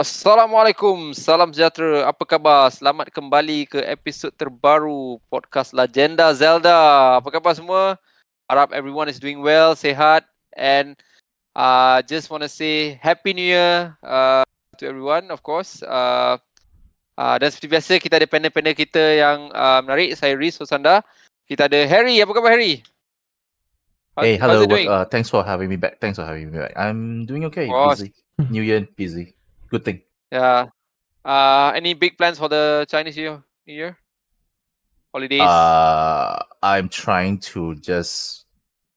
Assalamualaikum, salam sejahtera. Apa khabar? Selamat kembali ke episod terbaru podcast Legenda Zelda. Apa khabar semua? Harap everyone is doing well, sehat and uh, just want to say Happy New Year uh, to everyone, of course. Uh, uh, dan seperti biasa, kita ada panel-panel kita yang uh, menarik. Saya Riz Hosanda. Kita ada Harry. Apa khabar Harry? How, hey, hello. Uh, thanks for having me back. Thanks for having me back. I'm doing okay. Busy. New Year, busy good thing. Yeah. Uh, any big plans for the Chinese New Year? Holidays? Uh, I'm trying to just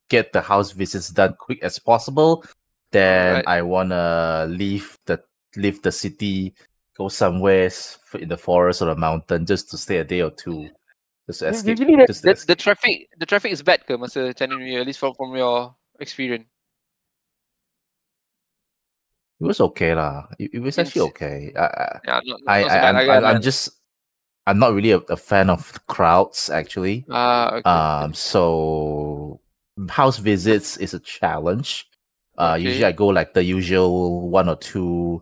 get the house visits done quick as possible. Then right. I wanna leave the leave the city, go somewhere in the forest or the mountain just to stay a day or two. Just escape. Usually, just the, escape. the traffic the traffic is bad, ke, masa Chinese New Year, at least from, from your experience. It was okay lah. It, it was actually okay. I, yeah, not, not I, I, I'm, I, I'm just, I'm not really a, a fan of crowds actually. Ah, okay. Um, so house visits is a challenge. Uh, okay. usually I go like the usual one or two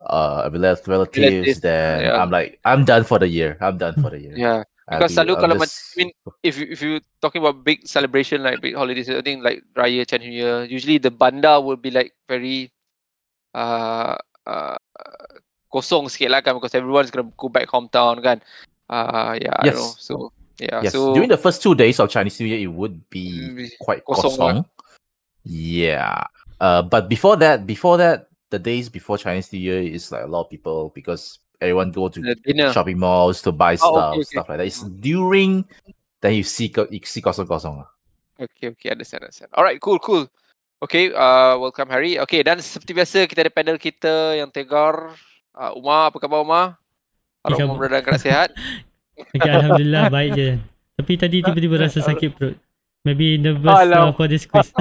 uh relatives. relatives then yeah. I'm like, I'm done for the year. I'm done for the year. Yeah. Because selalu kalau just... I mean, if you, if you talking about big celebration like big holidays, I think like Raya Chinese New Year, usually the banda will be like very uh, uh, kosong sikit lah kan because everyone's gonna go back hometown kan. Uh, yeah, yes. I don't know. So yeah. Yes. So during the first two days of Chinese New Year, it would be quite kosong. kosong. Yeah. Uh, but before that, before that, the days before Chinese New Year is like a lot of people because everyone go to shopping malls to buy stuff, oh, okay, okay. stuff like that. It's during then you see you see kosong kosong. Okay, okay, understand, understand. All right, cool, cool. Okay, uh, welcome Harry. Okay, dan seperti biasa kita ada panel kita yang tegar. Uh, Umar, apa khabar Umar? Harap Umar berada dalam sihat. okay, Alhamdulillah, baik je. Tapi tadi tiba-tiba rasa sakit perut. Maybe nervous oh, for this quiz.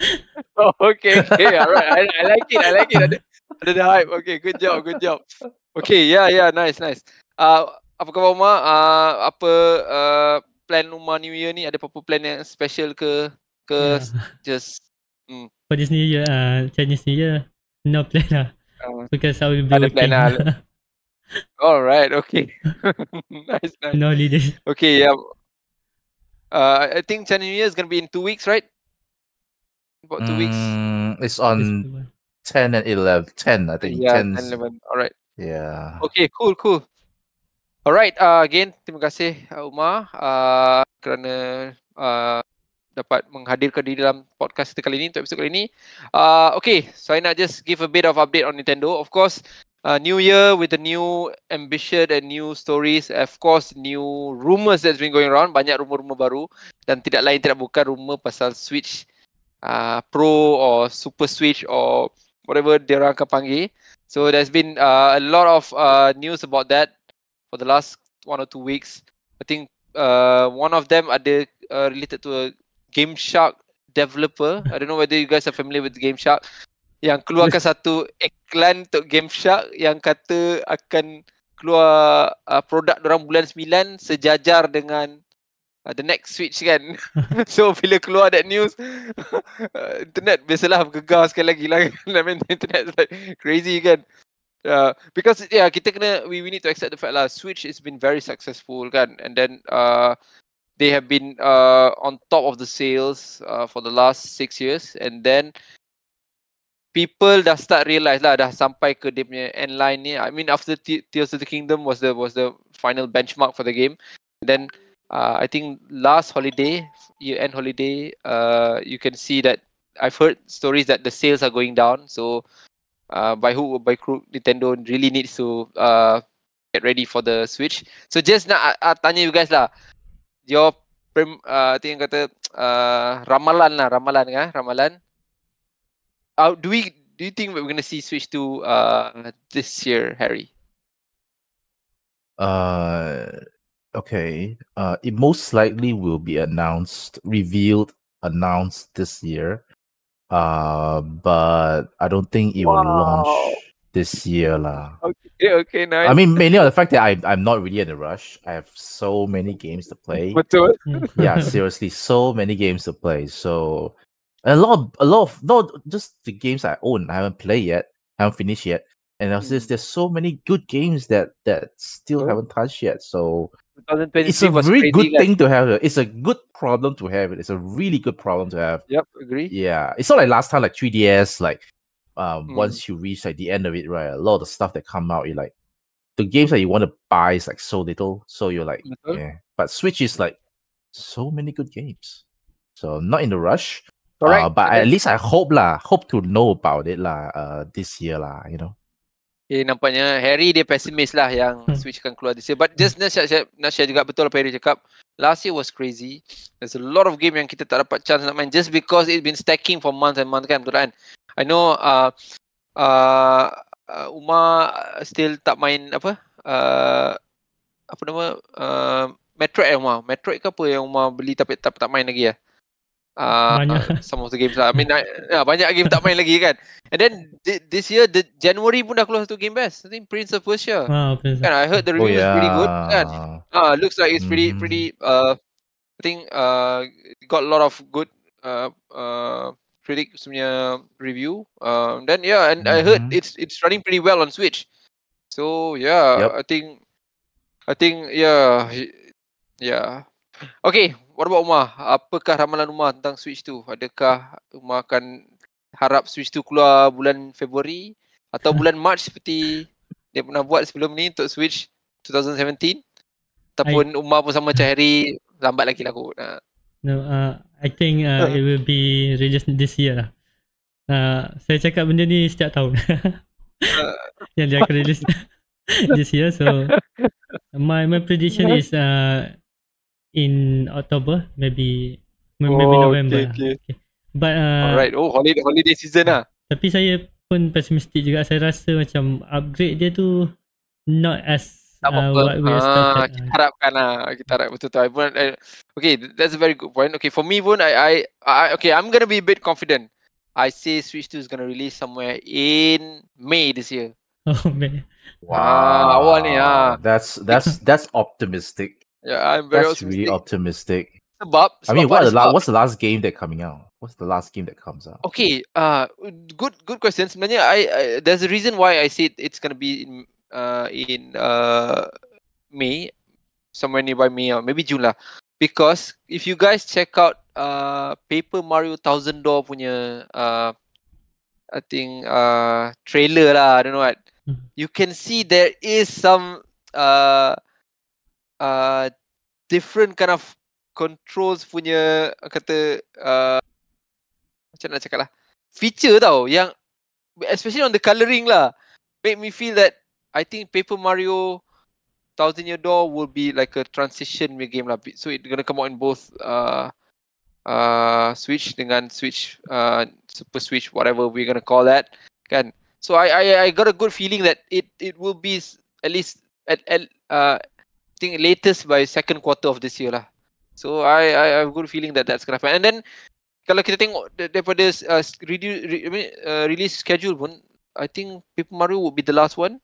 oh, okay, okay, alright. I, I like it, I like it. Ada, ada the hype. Okay, good job, good job. Okay, yeah, yeah, nice, nice. Uh, apa khabar Umar? Uh, apa uh, plan Umar New Year ni? Ada apa-apa plan yang special ke? Ke yeah. just Mm. For this New Year, uh, Chinese New Year, no plan lah. Uh, because I will be working. Plan lah. All right, okay. nice, nice. No holidays. Okay, yeah. Uh, I think Chinese New Year is gonna be in two weeks, right? About two mm, weeks. It's on ten and eleven. Ten, I think. Yeah, 10, 10 11. All right. Yeah. Okay, cool, cool. Alright, uh, again, terima kasih uh, Umar uh, kerana uh, dapat menghadirkan di dalam podcast kita kali ini untuk episod kali ini. Uh, okay, so I nak just give a bit of update on Nintendo. Of course, uh, new year with the new ambition and new stories. Of course, new rumors that's been going around. Banyak rumor-rumor baru dan tidak lain tidak bukan rumor pasal Switch uh, Pro or Super Switch or whatever dia orang akan panggil. So there's been uh, a lot of uh, news about that for the last one or two weeks. I think uh, one of them ada uh, related to a Game Shark developer. I don't know whether you guys are familiar with Game Shark. Yang keluarkan satu iklan untuk Game Shark yang kata akan keluar uh, produk orang bulan 9 sejajar dengan uh, the next Switch kan. so bila keluar that news, uh, internet biasalah bergegar sekali lagi lah. I mean, internet like crazy kan. Uh, because yeah, kita kena we, we need to accept the fact lah Switch has been very successful kan and then uh, they have been uh, on top of the sales uh, for the last six years. And then people dah start realize lah dah sampai ke dia punya end line ni. I mean after Tears of the Kingdom was the was the final benchmark for the game. Then uh, I think last holiday year end holiday uh, you can see that I've heard stories that the sales are going down. So uh, by who by crew Nintendo really needs to uh, get ready for the Switch. So just nak uh, tanya you guys lah your prim, uh, I think kata uh, ramalan lah ramalan kan ramalan. Uh, do we do you think we're going to see switch to uh, this year Harry? Uh okay. Uh it most likely will be announced revealed announced this year. Uh but I don't think it wow. will launch this year lah. Okay, okay, nice. I mean, mainly on the fact that I I'm not really in a rush. I have so many games to play. Betul. yeah, seriously, so many games to play. So a lot, of, a lot of not just the games I own. I haven't played yet. I haven't finished yet. And also, mm. there's so many good games that that still oh. haven't touched yet. So it's a very good like... thing to have. It's a good problem to have. It's a really good problem to have. Yep, agree. Yeah, it's not like last time, like 3DS. Like, um, mm. once you reach like the end of it, right? A lot of the stuff that come out, you like the games that you want to buy is like so little. So you're like, mm-hmm. yeah. But Switch is like so many good games. So not in the rush. Correct. Uh, but at least I hope lah, hope to know about it lah uh, this year lah, you know. Okay, nampaknya Harry dia pesimis lah yang hmm. Switch akan keluar this year. But just nak share, nak share juga betul apa Harry cakap. Last year was crazy. There's a lot of game yang kita tak dapat chance nak main just because it's been stacking for months and months kan, betul kan? I know uh, uh, uh, Umar still tak main apa? Uh, apa nama? Uh, Metroid eh Umar. Metroid ke apa yang Umar beli tapi tak, tak main lagi ya? uh, banyak. some of the games lah. I mean, I, yeah, banyak game tak main lagi kan. And then th- this year, the January pun dah keluar satu game best. I think Prince of Persia. Ah, Prince. Kan, I heard the review oh, yeah. is pretty good. Kan? Ah, looks like it's pretty, mm. pretty. Uh, I think uh, got a lot of good uh, uh, critics punya review. Um, then yeah, and mm-hmm. I heard mm-hmm. it's it's running pretty well on Switch. So yeah, yep. I think, I think yeah, yeah. Okay, what about Umar? Apakah ramalan Umar tentang Switch tu? Adakah Umar akan harap Switch tu keluar bulan Februari atau bulan March seperti dia pernah buat sebelum ni untuk Switch 2017? Ataupun I... Umar pun sama macam Harry, lambat lagi lah kot. Uh. No, uh, I think uh, it will be released this year lah. Uh, saya cakap benda ni setiap tahun. uh. Yang dia akan release this year. So, my my prediction is uh, in October, maybe maybe oh, November. Okay, okay. But uh, alright, oh holiday holiday season lah. Tapi saya pun pesimistik juga. Saya rasa macam upgrade dia tu not as uh, what we ah, Kita harapkan lah. Kita harap betul tu. Pun, uh, okay, that's a very good point. Okay, for me pun, I, I, I okay, I'm gonna be a bit confident. I say Switch 2 is gonna release somewhere in May this year. Oh man. Wow. Ah, awal ni ah. That's that's that's optimistic. Yeah, I'm very That's optimistic. really optimistic. Sebab, sebab I mean, what the la- what's the last game that coming out? What's the last game that comes out? Okay, uh, good good question. Sebenarnya, I, I there's a reason why I said it's gonna be in uh in uh May, somewhere nearby May or maybe June lah. Because if you guys check out uh Paper Mario Thousand Door punya uh I think uh trailer lah, I don't know what. Hmm. You can see there is some uh uh, different kind of controls punya kata uh, macam nak cakap lah feature tau yang especially on the colouring lah make me feel that I think Paper Mario Thousand Year Door will be like a transition game lah so it's gonna come out in both uh, uh, Switch dengan Switch uh, Super Switch whatever we're gonna call that kan so I I I got a good feeling that it it will be at least at, at uh, think latest by second quarter of this year lah. So I I have a good feeling that that's gonna happen. And then kalau kita tengok daripada uh, redu- re, uh, release schedule pun, I think Paper Mario would be the last one.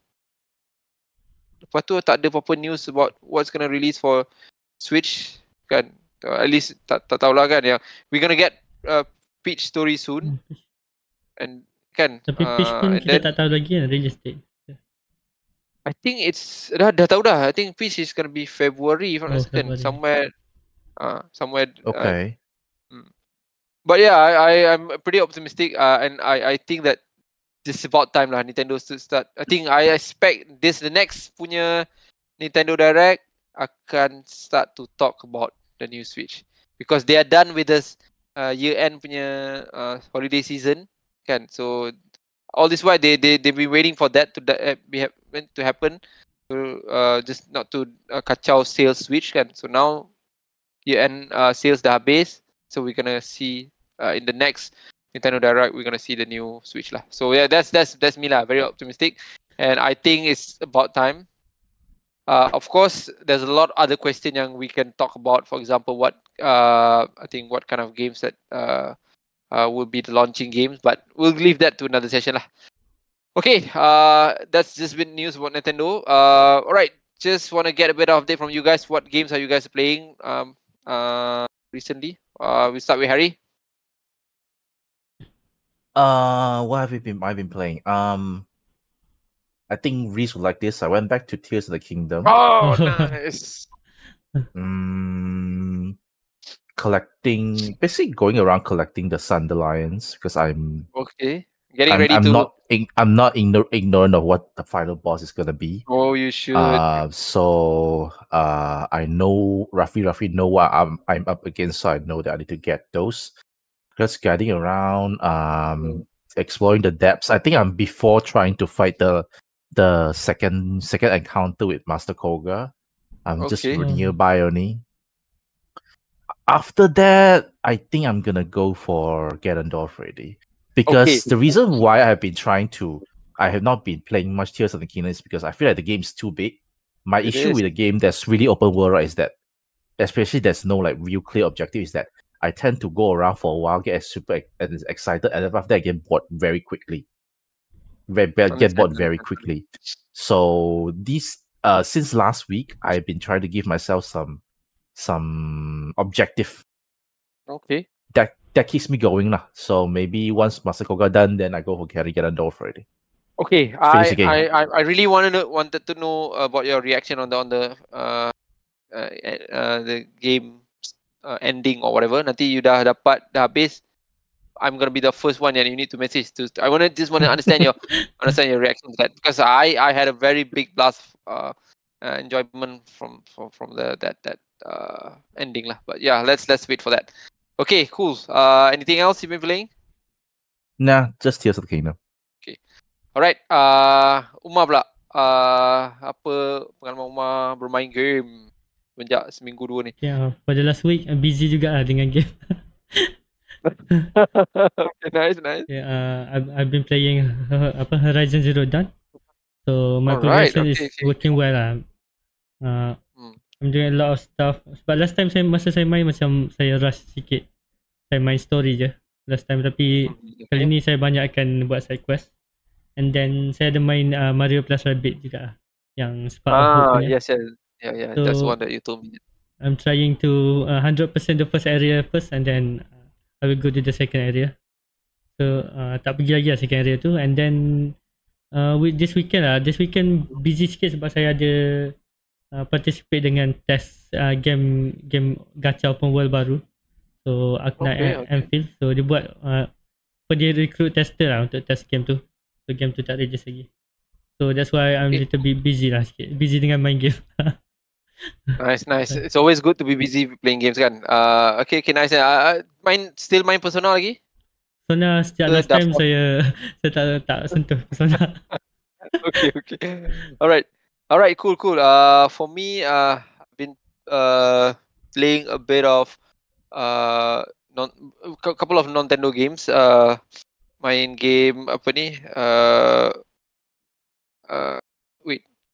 Lepas tu tak ada apa-apa news about what's gonna release for Switch kan. Uh, at least tak tak tahulah kan ya. We gonna get uh, Peach story soon. Hmm. And kan. Tapi Peach uh, pun kita then, tak tahu lagi kan release date. I think it's dah dah tahu dah. I think Peach is gonna be February if I'm not oh, somewhere uh somewhere uh, Okay. Uh, but yeah, I I I'm pretty optimistic uh and I I think that this is about time lah Nintendo to start. I think I expect this the next punya Nintendo Direct akan start to talk about the new Switch because they are done with this uh, year end punya uh, holiday season kan. So all this while they they they've been waiting for that to uh, be to happen to uh, just not to uh, kacau sales switch kan so now year end uh, sales dah habis so we're gonna see uh, in the next Nintendo Direct we're gonna see the new switch lah so yeah that's that's that's me lah very optimistic and I think it's about time uh, of course there's a lot other question yang we can talk about for example what uh, I think what kind of games that uh, uh, will be the launching games, but we'll leave that to another session lah. Okay, uh, that's just been news about Nintendo. Uh, all right, just want to get a bit of update from you guys. What games are you guys playing um, uh, recently? Uh, we start with Harry. Uh, what have you been? I've been playing. Um, I think Reese would like this. I went back to Tears of the Kingdom. Oh, nice. Mm, collecting, basically going around collecting the Sundelions because I'm okay. Getting I'm, ready I'm to. not I'm not igno- ignorant of what the final boss is gonna be. Oh, you should. Uh, so uh, I know roughly roughly know what I'm I'm up against, so I know that I need to get those. Just guiding around, um, Mm. exploring the depths. I think I'm before trying to fight the the second second encounter with Master Kohga. I'm just Okay. nearby only. After that, I think I'm gonna go for Ganondorf already. Because Okay. the reason why I have been trying to I have not been playing much Tears of the Kingdom is because I feel like the game's too big. My It issue is. with a game that's really open world, right, is that especially there's no like real clear objective, is that I tend to go around for a while, get super and excited, and then after that I get bored very quickly. Very, get bored very quickly. So this uh since last week, I've been trying to give myself some some objective Okay. that that keeps me going lah. So maybe once Master Kohga done, then I go for Carry Ganondorf already. Okay. I. I I I really wanted to wanted to know about your reaction on the on the uh uh, uh the game uh, ending or whatever. Nanti you dah dapat dah habis. I'm gonna be the first one and you need to message to. I wanna just wanna understand your understand your reaction to that because I I had a very big blast uh, uh enjoyment from from from the that that uh ending lah. But yeah, let's let's wait for that. Okay, cool. Uh, anything else you've been playing? Nah, just Tears of the Kingdom. Alright, uh, Umar pula. Uh, apa pengalaman Umar bermain game sejak seminggu dua ni? Yeah, for the last week, I'm busy juga lah dengan game. okay, nice, nice. Yeah, uh, I've, I've been playing uh, apa Horizon Zero Dawn. So my Alright, progression okay, is okay. working well lah. Uh, Hmm. I'm doing a lot of stuff. Sebab last time saya masa saya main macam saya rush sikit. Saya main story je last time tapi kali ni saya banyak akan buat side quest. And then saya ada main uh, Mario plus Rabbit juga. Yang Spark Ah, yes, yes. Yeah, yeah. That's So- one that you told me. I'm trying to uh, 100% the first area first and then uh, I will go to the second area. So uh, tak pergi lagi lah second area tu and then uh, with this weekend lah, this weekend busy sikit sebab saya ada uh, participate dengan test uh, game game gacha open world baru. So Arknight Okay, okay, okay. Anfield. So dia buat uh, apa dia recruit tester lah untuk test game tu. So game tu tak release lagi. So that's why I'm Okay. little bit busy lah sikit. Busy dengan main game. Nice, nice. It's always good to be busy playing games kan. Uh, okay, okay, nice. Uh, uh, main still main Persona lagi? Persona setiap Ke last time dapat- saya saya tak tak sentuh Persona. okay, okay. Alright. Alright, cool, cool. Uh, for me, uh, I've been uh playing a bit of uh non a couple of Nintendo games. Uh, main game apa ni? Uh, uh.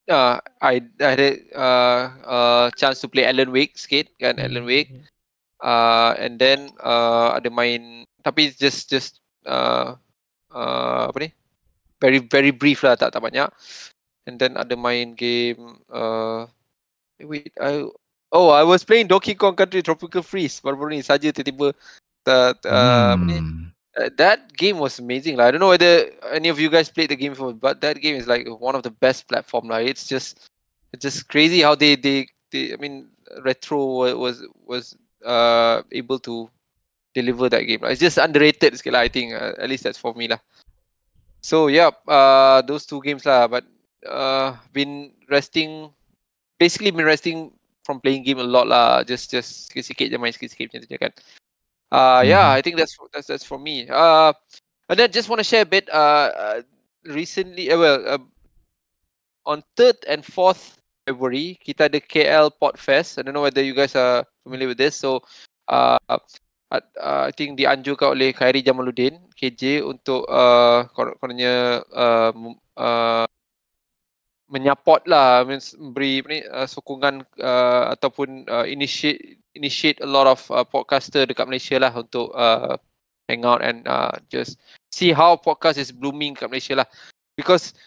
Uh, I I had a uh, uh chance to play Alan Wake sikit kan Alan Wake. Uh, and then uh, ada main tapi just just uh, uh, apa ni? Very very brief lah tak tak banyak. And then ada main game uh, wait I oh I was playing Donkey Kong Country Tropical Freeze baru-baru ni saja tiba-tiba uh, uh, apa ni? Uh, that game was amazing. Like, I don't know whether any of you guys played the game before, but that game is like one of the best platform. Like it's just it's just crazy how they they, they I mean retro was was uh able to deliver that game. Like, It's just underrated sikit lah, I think. Uh, at least that's for me lah. So yeah, uh those two games lah, but uh been resting basically been resting from playing game a lot lah. Just just sikit-sikit je main sikit-sikit macam tu. Uh yeah, Mhm. I think that's that's that's for me. Uh and then just want to share a bit uh, uh recently uh, well uh, on 3rd and 4th February kita ada KL Podfest. I don't know whether you guys are familiar with this. So uh, uh, uh, I think dianjurkan oleh Khairi Jamaluddin KJ untuk uh, kononnya uh, uh, menyapot lah means beri apa ni uh, sokongan uh, ataupun uh, initiate initiate a lot of uh, podcaster dekat Malaysia lah untuk uh, hang out and uh, just see how podcast is blooming kat Malaysia lah. Because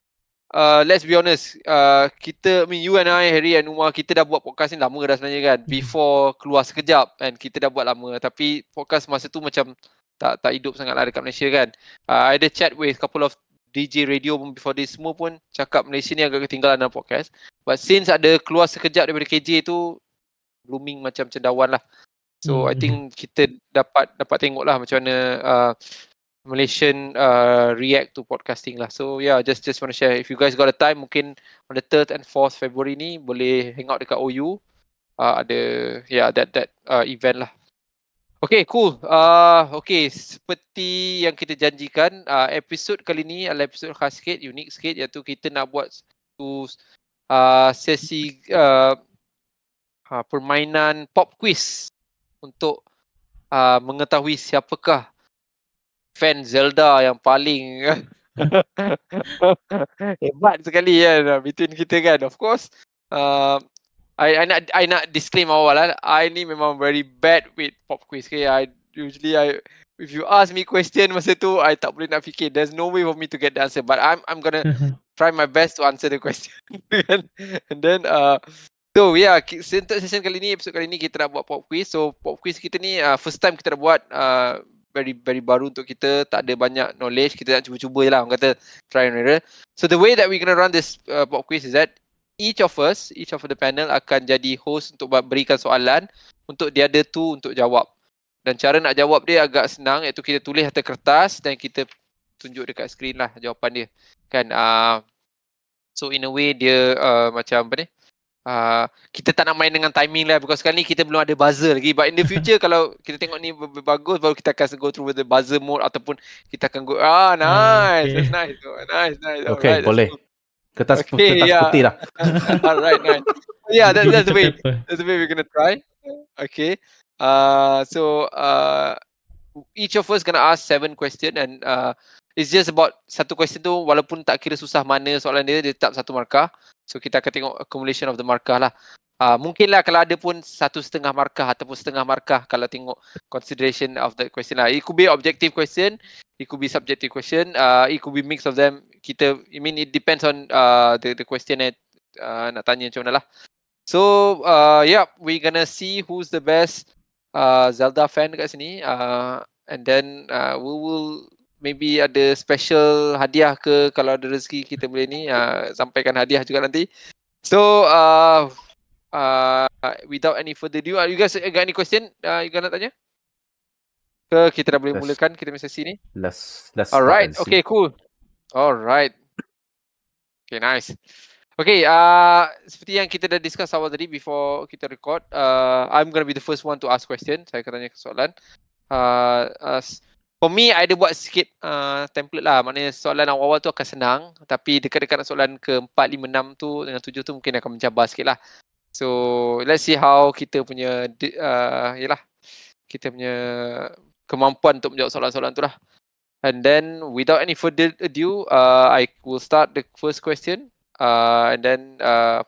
uh, let's be honest uh, kita I mean you and I Harry and Umar kita dah buat podcast ni lama dah sebenarnya kan. Before keluar sekejap and kita dah buat lama. Tapi podcast masa tu macam tak tak hidup sangat lah dekat Malaysia kan. Uh, I ada chat with couple of DJ radio pun before this semua pun cakap Malaysia ni agak ketinggalan dalam podcast. But since ada keluar sekejap daripada KJ tu blooming macam cendawan lah. So hmm. I think kita dapat dapat tengok lah macam mana uh, Malaysian uh, react to podcasting lah. So yeah, just just want to share. If you guys got a time, mungkin on the 3rd and 4th February ni boleh hang out dekat OU. Uh, ada yeah that that uh, event lah. Okay, cool. Uh, okay, seperti yang kita janjikan, uh, episod kali ni adalah episod khas sikit, unik sikit iaitu kita nak buat satu uh, sesi uh, uh, permainan pop quiz untuk uh, mengetahui siapakah fan Zelda yang paling hebat sekali kan between kita kan of course uh, I, I nak I nak disclaim awal lah I ni memang very bad with pop quiz okay I usually I if you ask me question masa tu I tak boleh nak fikir there's no way for me to get the answer but I'm I'm gonna try my best to answer the question and then uh So yeah, untuk session kali ni, episode kali ni kita nak buat pop quiz. So pop quiz kita ni uh, first time kita nak buat uh, very very baru untuk kita. Tak ada banyak knowledge. Kita nak cuba-cuba je lah. Orang kata try and error. So the way that we gonna run this uh, pop quiz is that each of us, each of the panel akan jadi host untuk berikan soalan untuk dia ada tu untuk jawab. Dan cara nak jawab dia agak senang iaitu kita tulis atas kertas dan kita tunjuk dekat skrin lah jawapan dia. Kan? Uh, so in a way dia uh, macam apa ni? Uh, kita tak nak main dengan timing lah because sekarang ni kita belum ada buzzer lagi but in the future kalau kita tengok ni bagus baru kita akan go through with the buzzer mode ataupun kita akan go ah nice okay. that's nice nice nice okay right, boleh kertas, okay, kertas yeah. putih lah alright nice yeah that, that's the way that's the way we're gonna try okay uh, so uh, each of us gonna ask seven question and uh, it's just about satu question tu walaupun tak kira susah mana soalan dia dia tetap satu markah So kita akan tengok accumulation of the markah lah. Uh, mungkinlah kalau ada pun satu setengah markah ataupun setengah markah kalau tengok consideration of the question lah. It could be objective question, it could be subjective question, uh, it could be mix of them. Kita, I mean it depends on uh, the the question that uh, nak tanya macam mana lah. So uh, yeah, we gonna see who's the best uh, Zelda fan dekat sini. Uh, and then uh, we will maybe ada special hadiah ke kalau ada rezeki kita boleh ni uh, sampaikan hadiah juga nanti. So uh, uh, without any further ado, uh, you guys got any question? Uh, you gonna tanya? Ke kita dah boleh let's, mulakan kita punya sesi ni? Let's let's Alright, okay, cool. Alright. Okay, nice. Okay, uh, seperti yang kita dah discuss awal tadi before kita record, uh, I'm gonna be the first one to ask question. Saya akan tanya soalan. Uh, uh, For me, I ada buat sikit uh, template lah. Maknanya soalan awal-awal tu akan senang. Tapi dekat-dekat soalan ke 4, 5, 6 tu dengan 7 tu mungkin akan mencabar sikit lah. So, let's see how kita punya, uh, yelah, kita punya kemampuan untuk menjawab soalan-soalan tu lah. And then, without any further ado, uh, I will start the first question. Uh, and then, uh,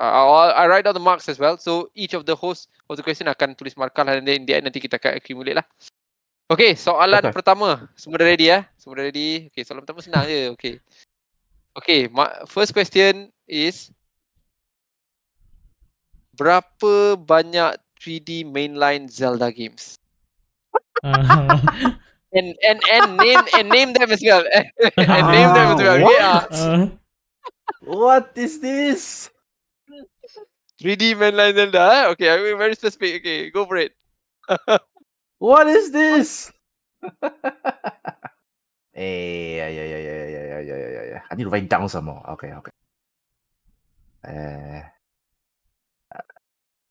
uh, I write down the marks as well. So, each of the host of the question akan tulis markah lah. And then, in the end, nanti kita akan accumulate lah. Okay, soalan okay. pertama. Semua dah ready ya? Semua dah ready? Okay, soalan pertama senang je. Okay. Okay, first question is Berapa banyak 3D mainline Zelda games? Uh. and and and name and name them as well. and name them as well. What? Yeah. Uh. What is this? 3D mainline Zelda. Eh? Okay, I'm very specific. Okay, go for it. What is this? hey, yeah, yeah, yeah, yeah, yeah, yeah, yeah, yeah, yeah. I need to write down some more. Okay, okay. Uh,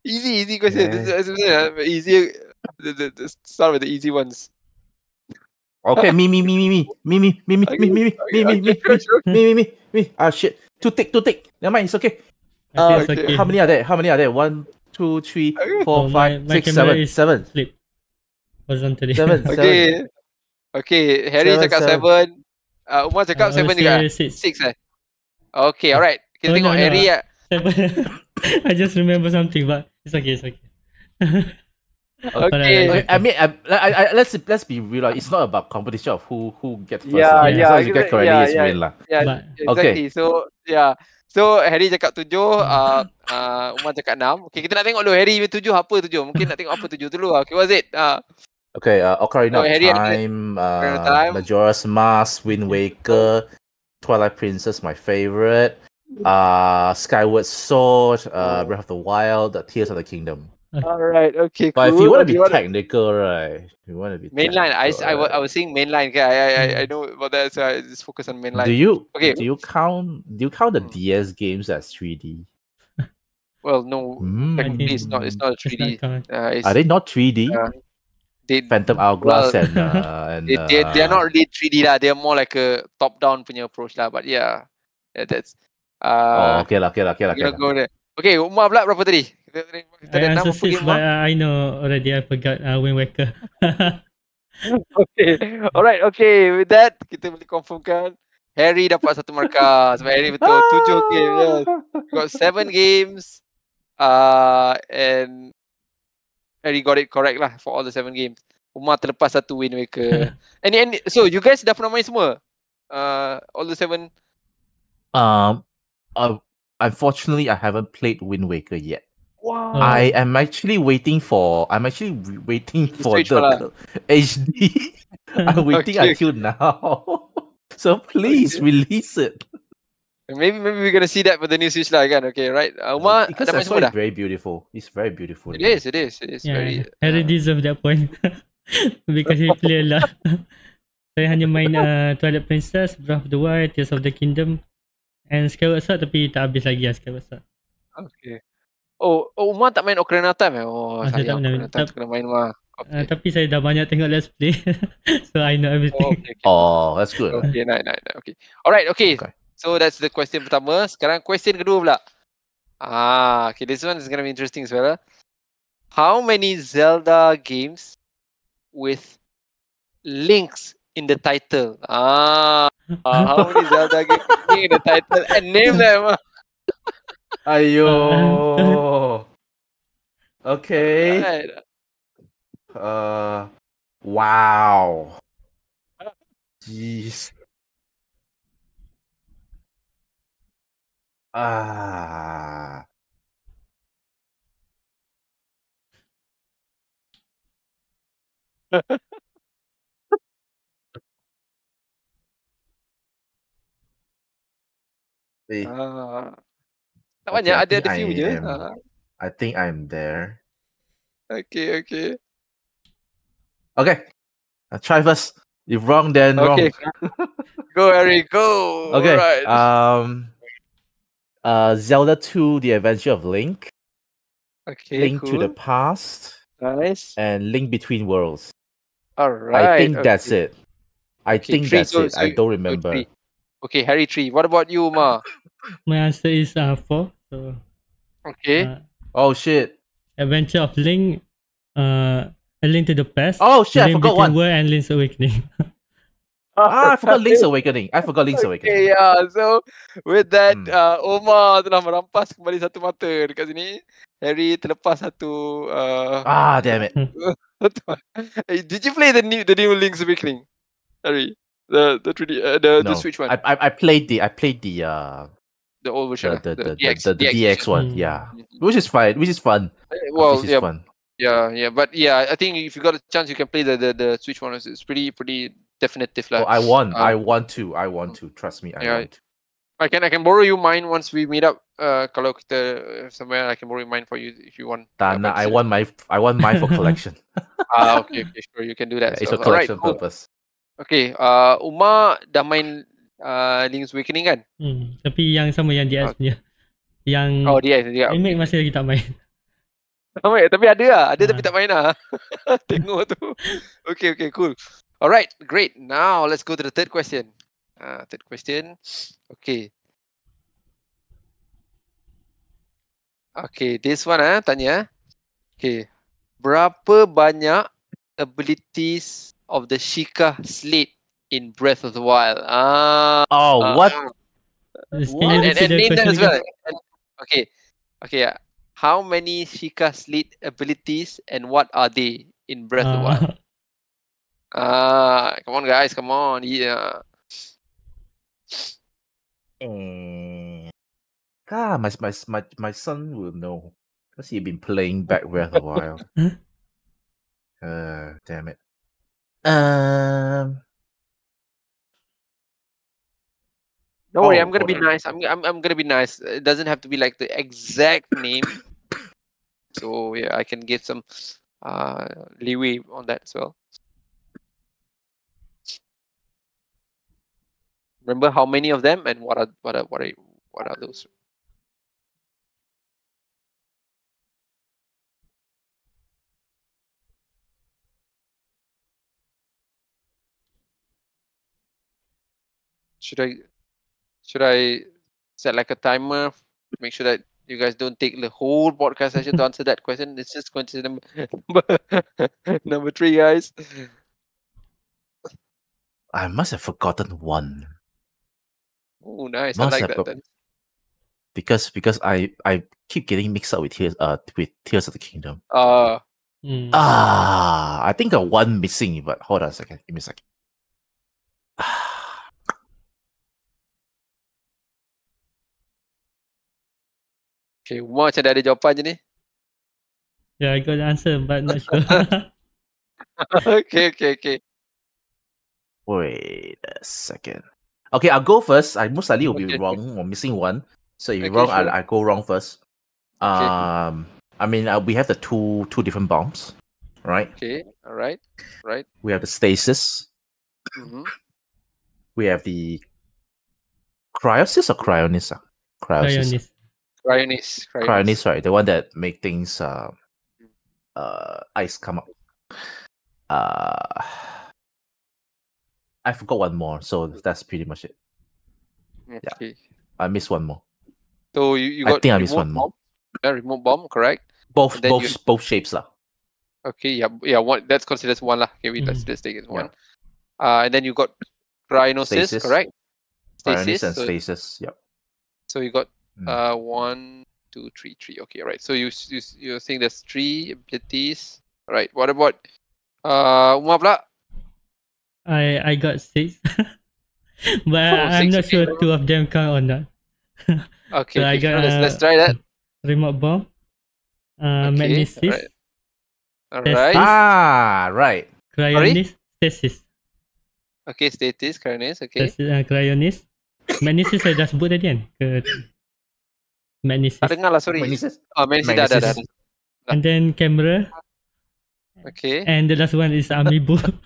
easy, easy question. Yeah. This is, easy. The, the, the, start with the easy ones. Okay, me, me, me, me, me, me, me, me, me, me, me, me, me, me, me, me, me, me, me. Ah, shit. Two tick, two tick. Never mind, it's okay. Uh. How many are there? How many are there? One, two, three, four, five, six, seven, seven. Sleep. Horizontally. Seven, seven. Okay. Okay, Harry seven, cakap seven. seven. Uh, Umar cakap uh, seven juga. Six. six eh? Okay, alright. Kita oh, tengok no, Harry no. Seven. I just remember something, but it's okay, it's okay. Okay. okay. I mean, I, I, I, let's let's be real. It's not about competition of who who gets first. Yeah, yeah. As long as you get correctly, yeah, it's yeah, win lah. Yeah, but, exactly. Okay. So yeah. So Harry cakap tujuh, uh, uh, Umar cakap enam. Okay, kita nak tengok dulu Harry punya tujuh apa tujuh. Mungkin nak tengok apa tujuh dulu lah. Okay, what's it? Uh, Okay, uh, Ocarina Oh, of Harry, Time, uh, Time. Majora's Mask, Wind Waker, Twilight Princess, my favorite. Uh, Skyward Sword, uh, Oh. Breath of the Wild, the Tears of the Kingdom. All right. Okay. But cool. if you want to Okay, be what- technical, right? If you want to be mainline, I, technical, I, wa- I right? was saying mainline. Okay, I, I, I, I know about that, so I just focus on mainline. Do you Okay. do you count do you count the Hmm. DS games as 3D? Well, no, Hmm. technically it's not. It's not a 3D. Uh, Are they not 3D? uh, they, Phantom Hourglass well, and uh, and they, they, they're uh, not really 3D lah. They're more like a top-down punya approach lah. But yeah, yeah that's. Oh, Uh, okay lah, okay lah, okay lah, we're okay gonna lah. go there. Okay, Umar pula berapa tadi? Kita, kita I answer six, game but uh, I know already. I forgot uh, Wind Waker. Okay, alright, okay. With that, kita boleh confirmkan Harry dapat satu markah. Sebab Harry betul tujuh game. Yes. Got seven games. Uh, and Harry got it correct lah for all the seven games. Umar terlepas satu Wind Waker. and, and so you guys dah pernah main semua? Uh, all the seven. Um, uh, unfortunately, I haven't played Wind Waker yet. Wow. I am actually waiting for. I'm actually waiting The for the, one the HD. I'm waiting Okay. until now. so please release it. Maybe maybe we're gonna see that for the new Switch lah kan. Okay, right. Uh, Umar because dah I main saw semua it dah? very beautiful. It's very beautiful. It is, it is, it is yeah, very. Harry uh, deserve that point because he play a lot. Saya hanya main uh, Twilight Princess, Breath of the Wild, Tears of the Kingdom, and Skyward Sword tapi tak habis lagi lah Skyward Sword. Okay. Oh, oh Umar tak main Ocarina of Time eh? Oh, Ah, saya tak main. Ocarina of Time Tak- kena main Umar. Uh, Okay. tapi saya dah banyak tengok Let's Play, so I know Oh, everything. okay, okay. Oh, that's good. Okay, nice, nice, nice. Okay. Alright, okay. Okay. So that's the question pertama. Sekarang question kedua pula. Ah, okay. This one is gonna be interesting as well. ah. How many Zelda games with links in the title? Ah, ah, how many Zelda games in the title and name them? Ayo. okay. Right. Uh, wow. Jeez. Ah. Eh, Ah. Tak Okay, banyak, I ada ada think few I je. am. Ah, I think I'm there. okay, okay. Okay. Uh, try first. If wrong, then Okay. wrong. Go, Harry, go. Okay. Alright. Um. Uh, Zelda 2: The Adventure of Link, okay, Link cool. to the Past, Nice. and Link Between Worlds. Alright. I think that's it. I Okay, think three, that's so- it. so I don't remember. three. Okay, Harry three. What about you, Ma? My answer is uh, four. So Okay. uh, Oh shit! Adventure of Link, uh, A Link to the Past. Oh shit! I Link forgot Between one. World and Link's Awakening. Ah, I forgot Link's Awakening. I forgot Link's Awakening. Okay, yeah. So with that, Hmm. uh, Omar telah merampas kembali satu mata dekat sini. Harry terlepas satu. Uh, Ah, damn it! satu Eh, Did you play the new the new Link's Awakening, Harry? The the 3D, uh, the the Switch one, I, I I played the I played the uh the old version, the ah, the the, the, DX, the, the DX version. one. Mm. Yeah, which is fine. Which is fun. Uh, Well, is yeah, fun. yeah, yeah. But yeah, I think if you got a chance, you can play the the, the Switch one. It's, it's pretty pretty definitive Oh. I want. uh, I want to. I want to. Trust me. I Yeah, want. I can I can borrow you mine once we meet up. Uh, kalau kita uh, somewhere, I can borrow mine for you if you want. Dana, but I want my I want mine for collection. Ah, okay, okay, sure, you can do that. Yeah, it's So, for alright, collection cool. purpose. Okay, uh, Umar dah main uh, Link's Awakening kan? hmm. Tapi yang sama yang DS Okay. punya. Yang Oh, dia, dia. remake masih lagi tak main. Ramai, tapi ada lah. Ada tapi Ah. tak main lah. Tengok tu. Okay, okay, cool. Alright, great. Now, let's go to the third question. Uh, third question. Okay. Okay, this one ah, tanya. Okay. Berapa banyak abilities of the Sheikah Slate in Breath of the Wild? Ah, Oh, ah, what? ah. Can And, you and, and name them question as well. And- okay. Okay. yeah. How many Sheikah Slate abilities and what are they in Breath of the Wild? Ah, Ah, come on, guys, come on. Yeah. Eh, God, my, my my my son will know because he's been playing back Breath of the Wild. Huh? Uh, damn it. Um. Don't worry, Oh, I'm gonna be nice. I'm, I'm I'm gonna be nice. It doesn't have to be like the exact name. So yeah, I can give some uh leeway on that as well. Remember how many of them and what are what are what are what are those? Should I should I set like a timer? Make sure that you guys don't take the whole podcast session to answer that question. It's just going to number number, number three, guys. I must have forgotten one Oh, nice. Must I like that. got- Then. because because I I keep getting mixed up with Tears uh with Tears of the Kingdom. Uh, Hmm. Ah, I think a one missing, but hold on a second. Give me a second. okay, Umar macam dah ada jawapan je ni. Yeah, I got the answer, but not sure. okay, okay, okay. Wait a second. Okay, I'll go first. I most likely will be Okay, okay. wrong or missing one. So if Okay, wrong, sure. I I go wrong first. Okay. Um, I mean, uh, we have the two two different bombs, right? Okay, all right, right. We have the stasis. Mm-hmm. We have the cryosis or cryonis? ah? Cryosis. Cryonis. Cryonis, cryonis. Cryonis, right? The one that make things uh, uh ice come up. Uh I forgot one more, so that's pretty much it. Okay. I missed one more. So you, you got I think I missed one more. bomb. Yeah, remote bomb, correct? Both both you- both shapes lah. Okay, yeah, yeah. One that's considered one lah. Okay, wait, let's Mhm. let's take it as Yeah. one. Uh, and then you got cryognosis, Stasis. correct? Cryonis and so, stasis. Yep. so you got Mm. uh one, two, three, three. Okay, right. So you you you're saying there's three abilities. Right. What about uh Umar pula? I I got six, but Oh, I'm six, not sure two of them count or not. Okay, So I okay, sure, got, let's let's uh, try that. Remote bomb, uh, Okay, magnesis, alright. Right. Ah, right. cryonis, stasis. Okay, stasis, cryonis. Okay. Stasis, uh, cryonis. Magnesis saya dah sebut tadi kan? Ke magnesis. Tak dengar lah, sorry. Magnesis. Oh, magnesis dah, dah, dah. Magnesis. And then camera. Okay. And the last one is amiibo.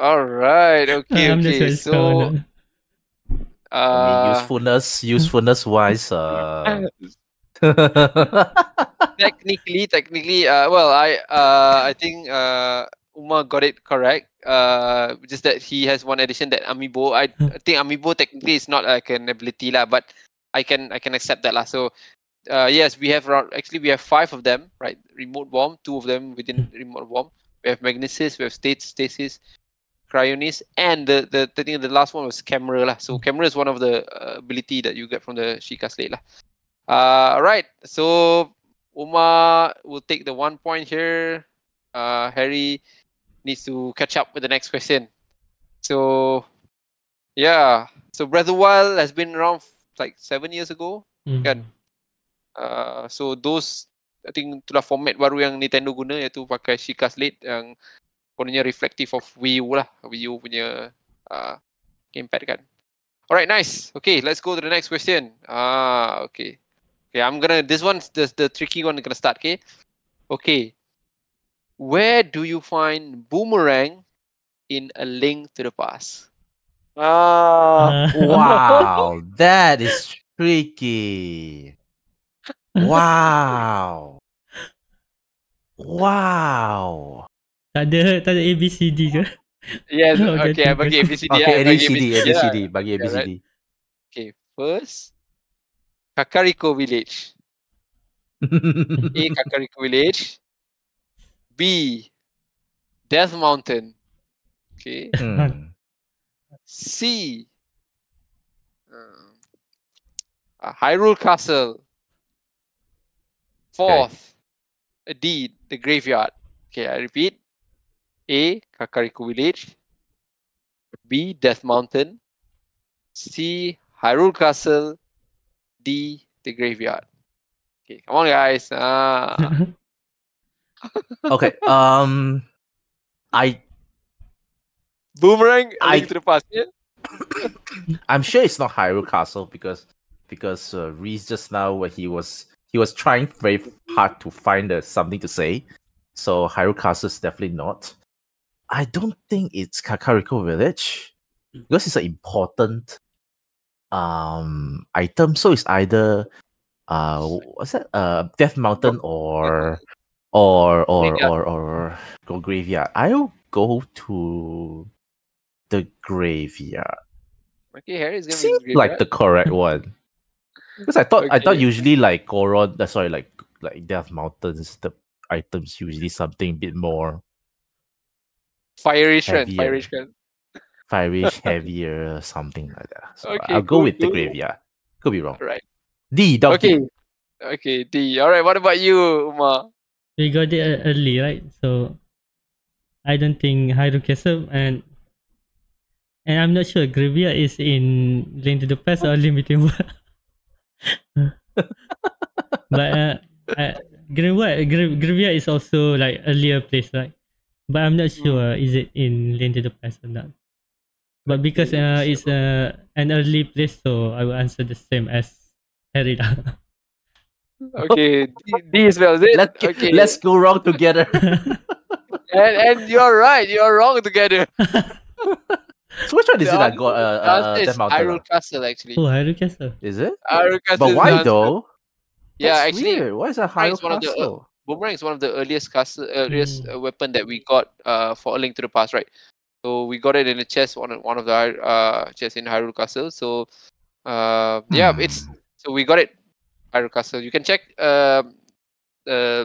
All right. Okay, sure okay. or So, not. I mean, uh, usefulness, usefulness wise, uh, technically, technically, uh, well, I, uh, I think, uh, Umar got it correct. Uh, just that he has one addition that amiibo. I, I think amiibo technically is not like an ability lah, but I can, I can accept that lah. So, uh, yes, we have around. Actually, we have five of them, right? Remote bomb, two of them within remote bomb. We have magnesis, we have state stasis, cryonis, and the the, the thing the last one was camera lah. So camera is one of the uh, ability that you get from the Sheikah slate lah. Uh, right. So Umar will take the one point here. Uh, Harry needs to catch up with the next question. So yeah. So Breath of Wild has been around like seven years ago. Hmm. kan? Uh, so those I think itulah format baru yang Nintendo guna iaitu pakai Sheikah Slate yang kononnya reflective of Wii U lah. Wii U punya uh, gamepad kan. Alright, nice. Okay, let's go to the next question. Ah, okay. Okay, I'm gonna this one's the the tricky one gonna start, okay? Okay. Where do you find Boomerang in A Link to the Past? Ah, Uh, wow, that is tricky. Wow. Wow. tak ada tak ada A B C D ke? yes. Okay, Okay, I bagi ABCD. Okay, I bagi ABCD. ABCD, bagi Yeah, right. ABCD. Okay, first Kakariko Village. A. Kakariko Village. B. Death Mountain. Okay. Hmm. C. Uh, Hyrule Castle. Fourth. uh, D. The Graveyard. Okay, I repeat. A. Kakariko Village. B. Death Mountain. C. Hyrule Castle. D. The Graveyard. Okay, come on, guys. Ah. Okay. Um, I Boomerang I- link to the past. Yeah. I'm sure it's not Hyrule Castle because because uh, Reese just now when he was he was trying very hard to find uh, something to say. So Hyrule Castle is definitely not. I don't think it's Kakariko Village because it's an important um item. So it's either uh what's that uh Death Mountain or or or Graveyard. or or go graveyard. I'll go to the graveyard Okay, Harry is gonna seems be like the correct one. Because I thought I thought usually like Goron, uh, sorry, like like Death Mountains, the items usually something a bit more fiery strength. heavier. Fiery strength. fiery, heavier, something like that. So Okay, I'll go cool, with the graveyard. Could be wrong. Right. D donkey. Okay. Okay, D. All right. What about you, Umar? We got it uh, early, right? So I don't think Hyrule Castle and and I'm not sure Graveyard is in Link to the Past or Link Between Worlds. but uh, uh, Graveyard, Gra- is also like earlier place, right? But I'm not sure is it in Link to the Past or not. But because uh, it's uh, an early place, so I will answer the same as Harry. lah. Okay, D, D as well, is it? Let, okay. Let's go wrong together. And, and you're right. You're wrong together. So which one is The it I answer- got? Uh, the uh, Death is Mountain. Hyrule ah? Castle, actually. oh, Hyrule Castle. Is it? Hyrule Castle But why though? Yeah, That's actually, weird. Why is that Boomerang Hyrule is one of the, uh, Castle? Boomerang is one of the earliest castle, earliest Mm. uh, weapon that we got uh, for A Link to the Past, right? So we got it in a chest, one of, one of the uh, chests in Hyrule Castle. So uh, yeah, it's Hmm. so we got it Hyrule Castle. You can check uh, uh,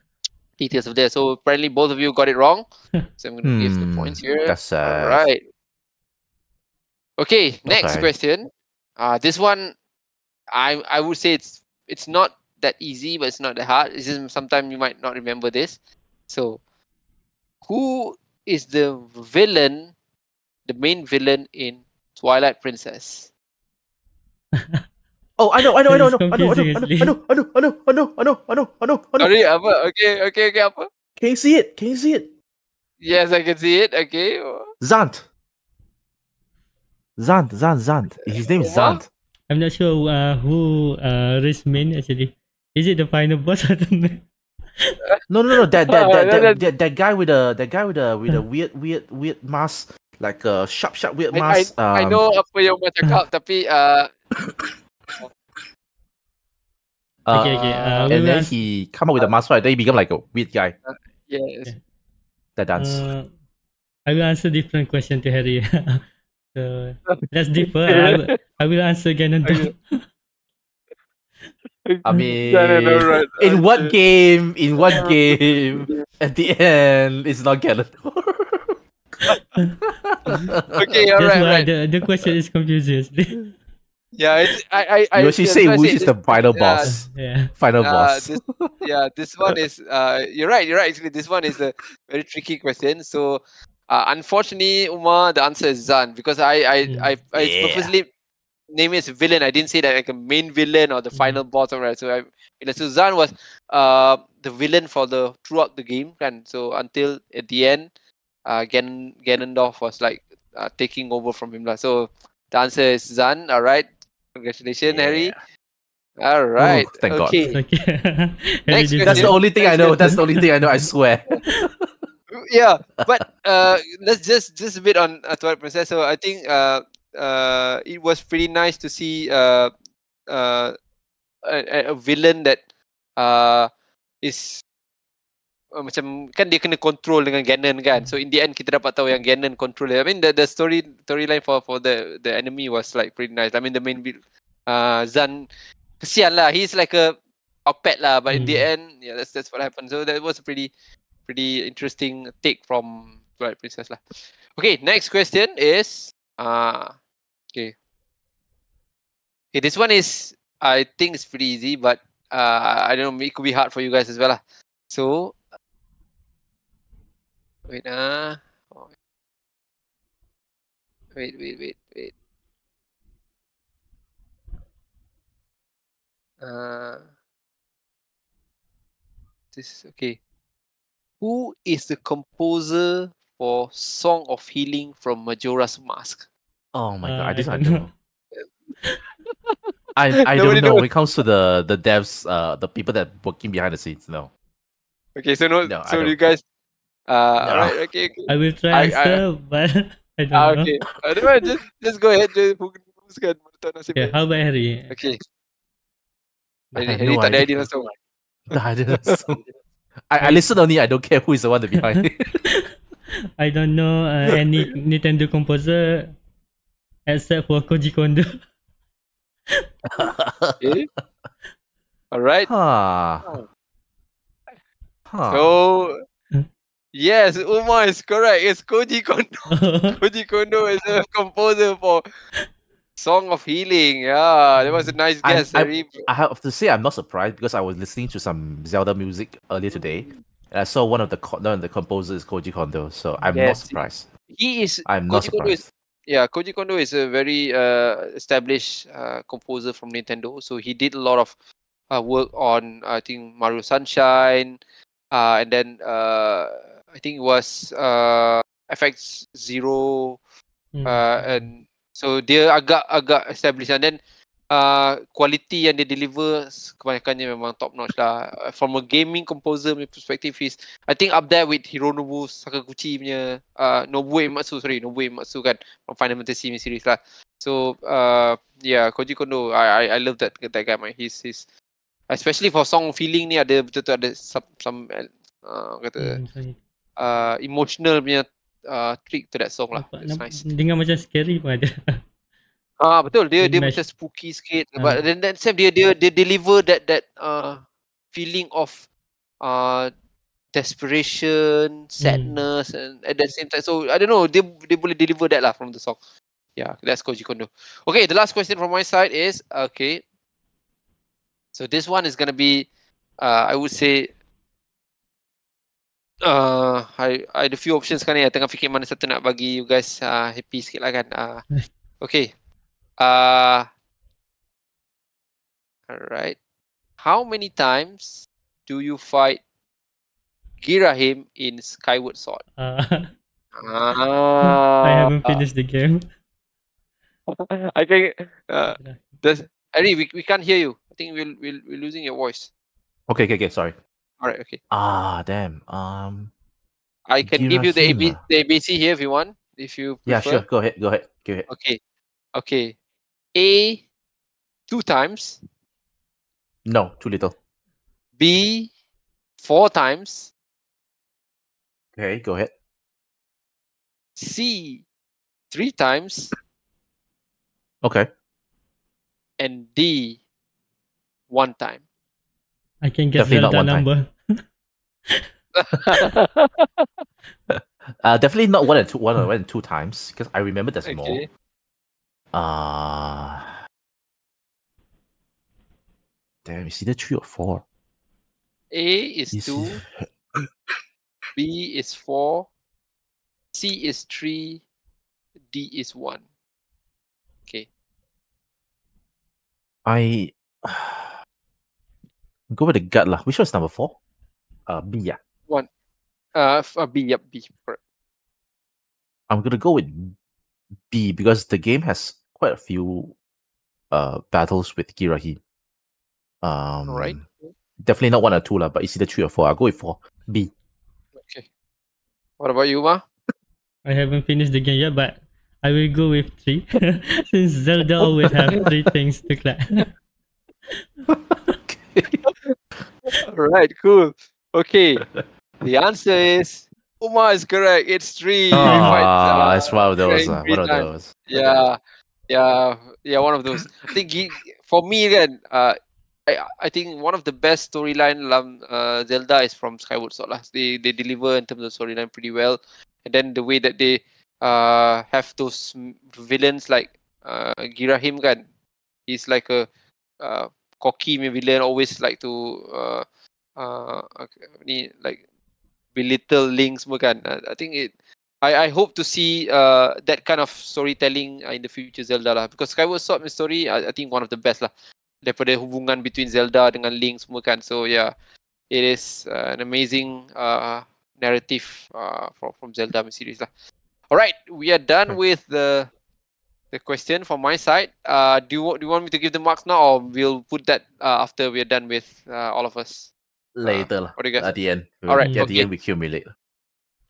details of there. So apparently both of you got it wrong. So I'm gonna give the Hmm, points here. That's sad. All right. Okay, next Okay. question. Uh this one I I would say it's it's not that easy, but it's not that hard. It's just sometimes you might not remember this. So who is the villain, the main villain in Twilight Princess? Oh, I know, I know, I know, I know, I know, I know, I know. I know, I know, I know, I know, I know, I know, I know, I know. Sorry, apa? Okay, okay, okay, apa? Can you see it? Can you see it? Yes, I can see it. Okay. Zant. Zant, Zant, Zant. His name is What? Zant. I'm not sure uh, who uh, raised main actually. Is it the final boss or the No, no, no. That that that, that, that, that guy with a that guy with a with a weird weird weird mask, like a sharp sharp weird I, I, mask. I um, know apa yang Umar cakap tapi uh, uh, Okay, okay, uh, and then ans- he come up with a mask, right? Then he become like a weird guy yes. that dance. Uh, I will answer different question to Harry. so let's differ. I will, I will answer Ganondorf. I mean, No, no, no, right. in what Okay. game? In what game? At the end, it's not Ganondorf. Okay, all That's right, the, the question is confusing. Yeah, it's, I, I, I. You actually say why which is the this- final yeah, boss. yeah. Final Uh, boss. this, yeah, this one is. Uh, you're right. You're right. Actually, this one is a very tricky question. So, uh, unfortunately, Umar, the answer is Zant because I, I, Mm. I, I Yeah. purposely name it as a villain. I didn't say that like a main villain or the Mm. final boss or right. So, I, so Zant was uh the villain for the throughout the game, and so until at the end, uh, Gan Ganondorf was like uh, taking over from him, lah. So, the answer is Zant. All right. Congratulations, Harry. All right. thank God. okay. It's okay. Next did That's the only thing I know. That's the only thing I know. I swear. yeah but uh let's just just a bit on uh, Twilight Princess so I think uh uh it was pretty nice to see uh uh a, a- villain that uh is uh, macam kan dia kena control dengan Ganon kan. So in the end kita dapat tahu yang Ganon control. I mean the the story storyline for for the the enemy was like pretty nice. I mean the main uh Zant kesian lah. He's like a puppet lah but in the Hmm. end yeah that's that's what happened. So that was a pretty pretty interesting take from Twilight Princess lah. Okay, next question is uh okay. Okay, this one is I think it's pretty easy, but uh I don't know, it could be hard for you guys as well lah. So wait. Oh, Wait, wait, wait, wait. Uh this okay. Who is the composer for Song of Healing from Majora's Mask? Oh my god, Uh, I just I I don't don't know. I I Nobody don't know knows. when it comes to the the devs, uh, the people that working behind the scenes. No, Okay, so no, No, so you guys, uh, No. alright, okay, okay. I will try I- I- answer, but I don't Ah, know. okay. I don't know, just just go ahead, just huskan tak nasib. Okay, how about Harry? Okay, I Harry, have Harry no tak ada idea. idea langsung. No, I didn't. So, I, I listen only. I don't care who is the one behind it. I don't know uh, any Nintendo composer except for Koji Kondo. Okay. Alright. huh. Huh. So yes, Umar is correct. It's Koji Kondo. Koji Kondo is a composer for Song of Healing. Yeah, that was a nice guess. I'm- Harry. I have to say I'm not surprised because I was listening to some Zelda music earlier today, and I saw one of the co- one of the composers is Koji Kondo. So I'm not surprised. He is I'm not Koji Kondo is surprised. yeah, Koji Kondo is a very uh, established uh, composer from Nintendo. So he did a lot of uh, work on I think Mario Sunshine, uh, and then uh, I think it was uh, FX Zero, uh, and so dia agak agak established and then uh, quality yang dia deliver kebanyakannya memang top notch lah. Uh, From a gaming composer punya perspective, he's I think up there with Hironobu Sakaguchi punya uh, Nobuo Uematsu sorry Nobuo Uematsu kan from Final Fantasy punya series lah. So uh, yeah Koji Kondo I I, I love that that guy man. He's he's especially for song feeling ni ada betul-betul ada some some uh, kata Hmm, uh, emotional punya uh, trick to that song lah. Nampak, It's nampak, nice. dengar macam scary pun ada. Ah betul dia dia macam spooky sikit Ah. but then that same dia dia dia deliver that that uh feeling of uh desperation, sadness and at the same time so I don't know dia dia boleh deliver that lah from the song. Yeah, that's Koji Kondo. Okay, the last question from my side is okay. So this one is gonna be uh I would say uh I I ada few options kan ni I tengah fikir mana satu nak bagi you guys uh, happy sikit lah kan. Uh, okay. Uh, alright. How many times do you fight Girahim in Skyward Sword? Uh, Ah, I haven't finished the game. I think uh, does Ari, we, we can't hear you. I think we'll we'll we're losing your voice. Okay, okay, okay. Sorry. Alright, okay. Ah, damn. Um. I can give you the AB, the ABC here if you want. If you Yeah, sure. Go ahead. Go ahead. Go ahead. Okay. Okay. A two times. No, too little. B four times. Okay, go ahead. C three times. Okay. and D one time. I can guess Definitely not Zelda one time. number. Uh, definitely not one and two. One and two times because I remember there's more. okay. Uh damn, it's either three or four. A is Is- two, B is four, C is three, D is one. Okay. I go with the gut lah. Which one's number four? Uh, B. Yeah, Uh, f- uh B, yep, B. Correct. I'm gonna go with B because the game has quite a few uh battles with Girahim. Um, Alright. Definitely not one or two lah, but it's either three or four. I'll go with four. B. Okay. What about you, Ma? I haven't finished the game yet, but I will go with three. Since Zelda always have three things to collect. Alright, cool. Okay. the answer is Uma is correct. It's three. Ah, uh, it's one of those. Uh, one of those. Yeah, yeah, yeah. One of those. I think he, for me again, uh, I I think one of the best storyline uh, Zelda is from Skyward Sword lah. They they deliver in terms of storyline pretty well, and then the way that they uh have those villains like uh Girahim kan, he's like a uh cocky punya villain, always like to uh uh ni like belittle Link semua kan. Uh, I think it I I hope to see uh that kind of storytelling uh, in the future Zelda lah because Skyward Sword story I, I think one of the best lah daripada hubungan between Zelda dengan Link semua kan so yeah it is uh, an amazing uh narrative uh, from from Zelda series lah. Alright, we are done with the the question from my side. Uh, do you do you want me to give the marks now, or we'll put that uh, after we are done with uh, all of us? Later lah. what do you guys At the end. Alright, At the okay. end we accumulate.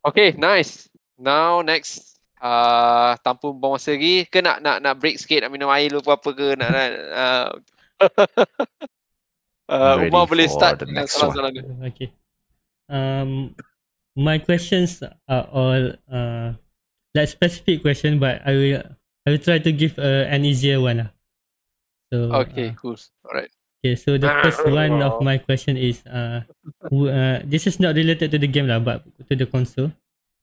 Okay, nice. Now next, uh, buang masa lagi, ke nak nak nak break sikit, nak minum air dulu apa ke, nak nak. Uh, uh, Ready Umar boleh for start the dengan next soalan-soalan dia. Okay. Um, my questions are all uh like specific question, but I will I will try to give uh, an easier one. lah. So Okay, uh, cool. Alright. okay. So the first one of my question is uh, w- uh this is not related to the game lah, but to the console.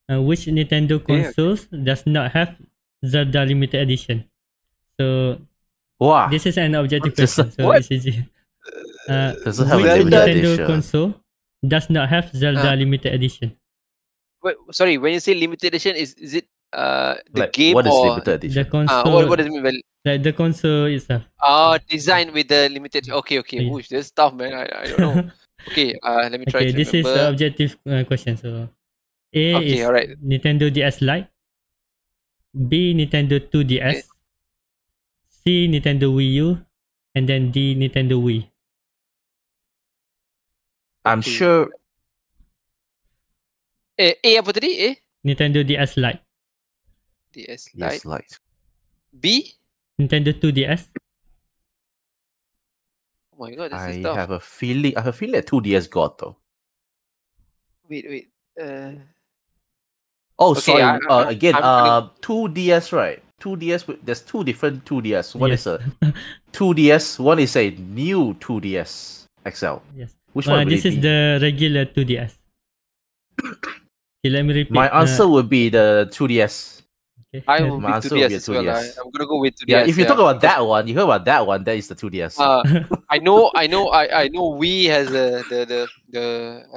Uh, which Nintendo consoles does not have Zelda limited edition? So Wow. this is an objective question, so what? it's easy. Uh, which Nintendo edition. console does not have Zelda Ah. limited edition? Wait, sorry, when you say limited edition, is is it uh the Like, game what is or limited The edition? console, uh, what what does it mean by like the console itself. uh design with the limited? Okay, okay. Yeah. Whoosh, this tough, man. I, I don't know. okay, uh, let me try okay, to this is remember. the objective uh, question. So, A Okay, is alright. Nintendo DS Lite, B Nintendo 2DS, C Nintendo Wii U, and then D Nintendo Wii. I'm Okay. sure eh, A apa tadi? A Nintendo DS Lite, DS yes, Lite. like B. Nintendo 2DS, Oh my god, this I is tough. have a feeling I have a feeling that 2DS got though. Wait, wait. Uh, Oh, Okay, sorry. I- uh, again, I'm uh, 2DS, right? 2DS. There's two different 2DS. One Yes. is a 2DS. One is a new 2DS XL. yes. Which Uh, one this is be? the regular 2DS. okay, let me repeat. My uh, answer would be the 2DS. okay. I uh, will be answer will 2DS be a as well. I, 2DS. I'm gonna go with 2DS. Yeah, if you talk about that one, you heard about that one. That is the 2DS. Uh, I know, I know, I, I know. Wii has the the the the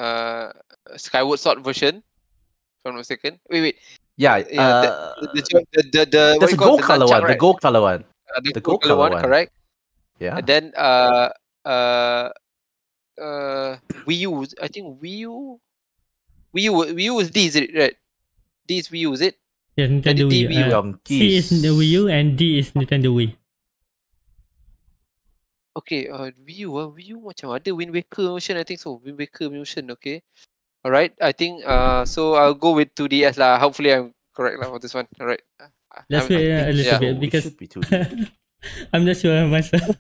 uh Skyward Sword version. If I'm not mistaken. Wait, wait. yeah. yeah, uh, The the the, the, the, the a gold color one. The right? gold color one. Uh, the, the gold color one, one. correct? Yeah. And then uh uh uh Wii U. I think Wii U. Wii U. Wii U is D, is it right? D is Wii U, is it? Yes, Nintendo D- Wii. Uh, C is the Wii U and D is Nintendo Wii. Okay, uh, Wii U, uh, Wii U macam ada Wind Waker motion, I think so. Wind Waker motion, okay. Alright, I think uh, so I'll go with 2DS lah. Hopefully I'm correct lah for this one. Alright. Uh, Let's I'm- wait uh, a little yeah. bit it because be 2DS. I'm not sure myself.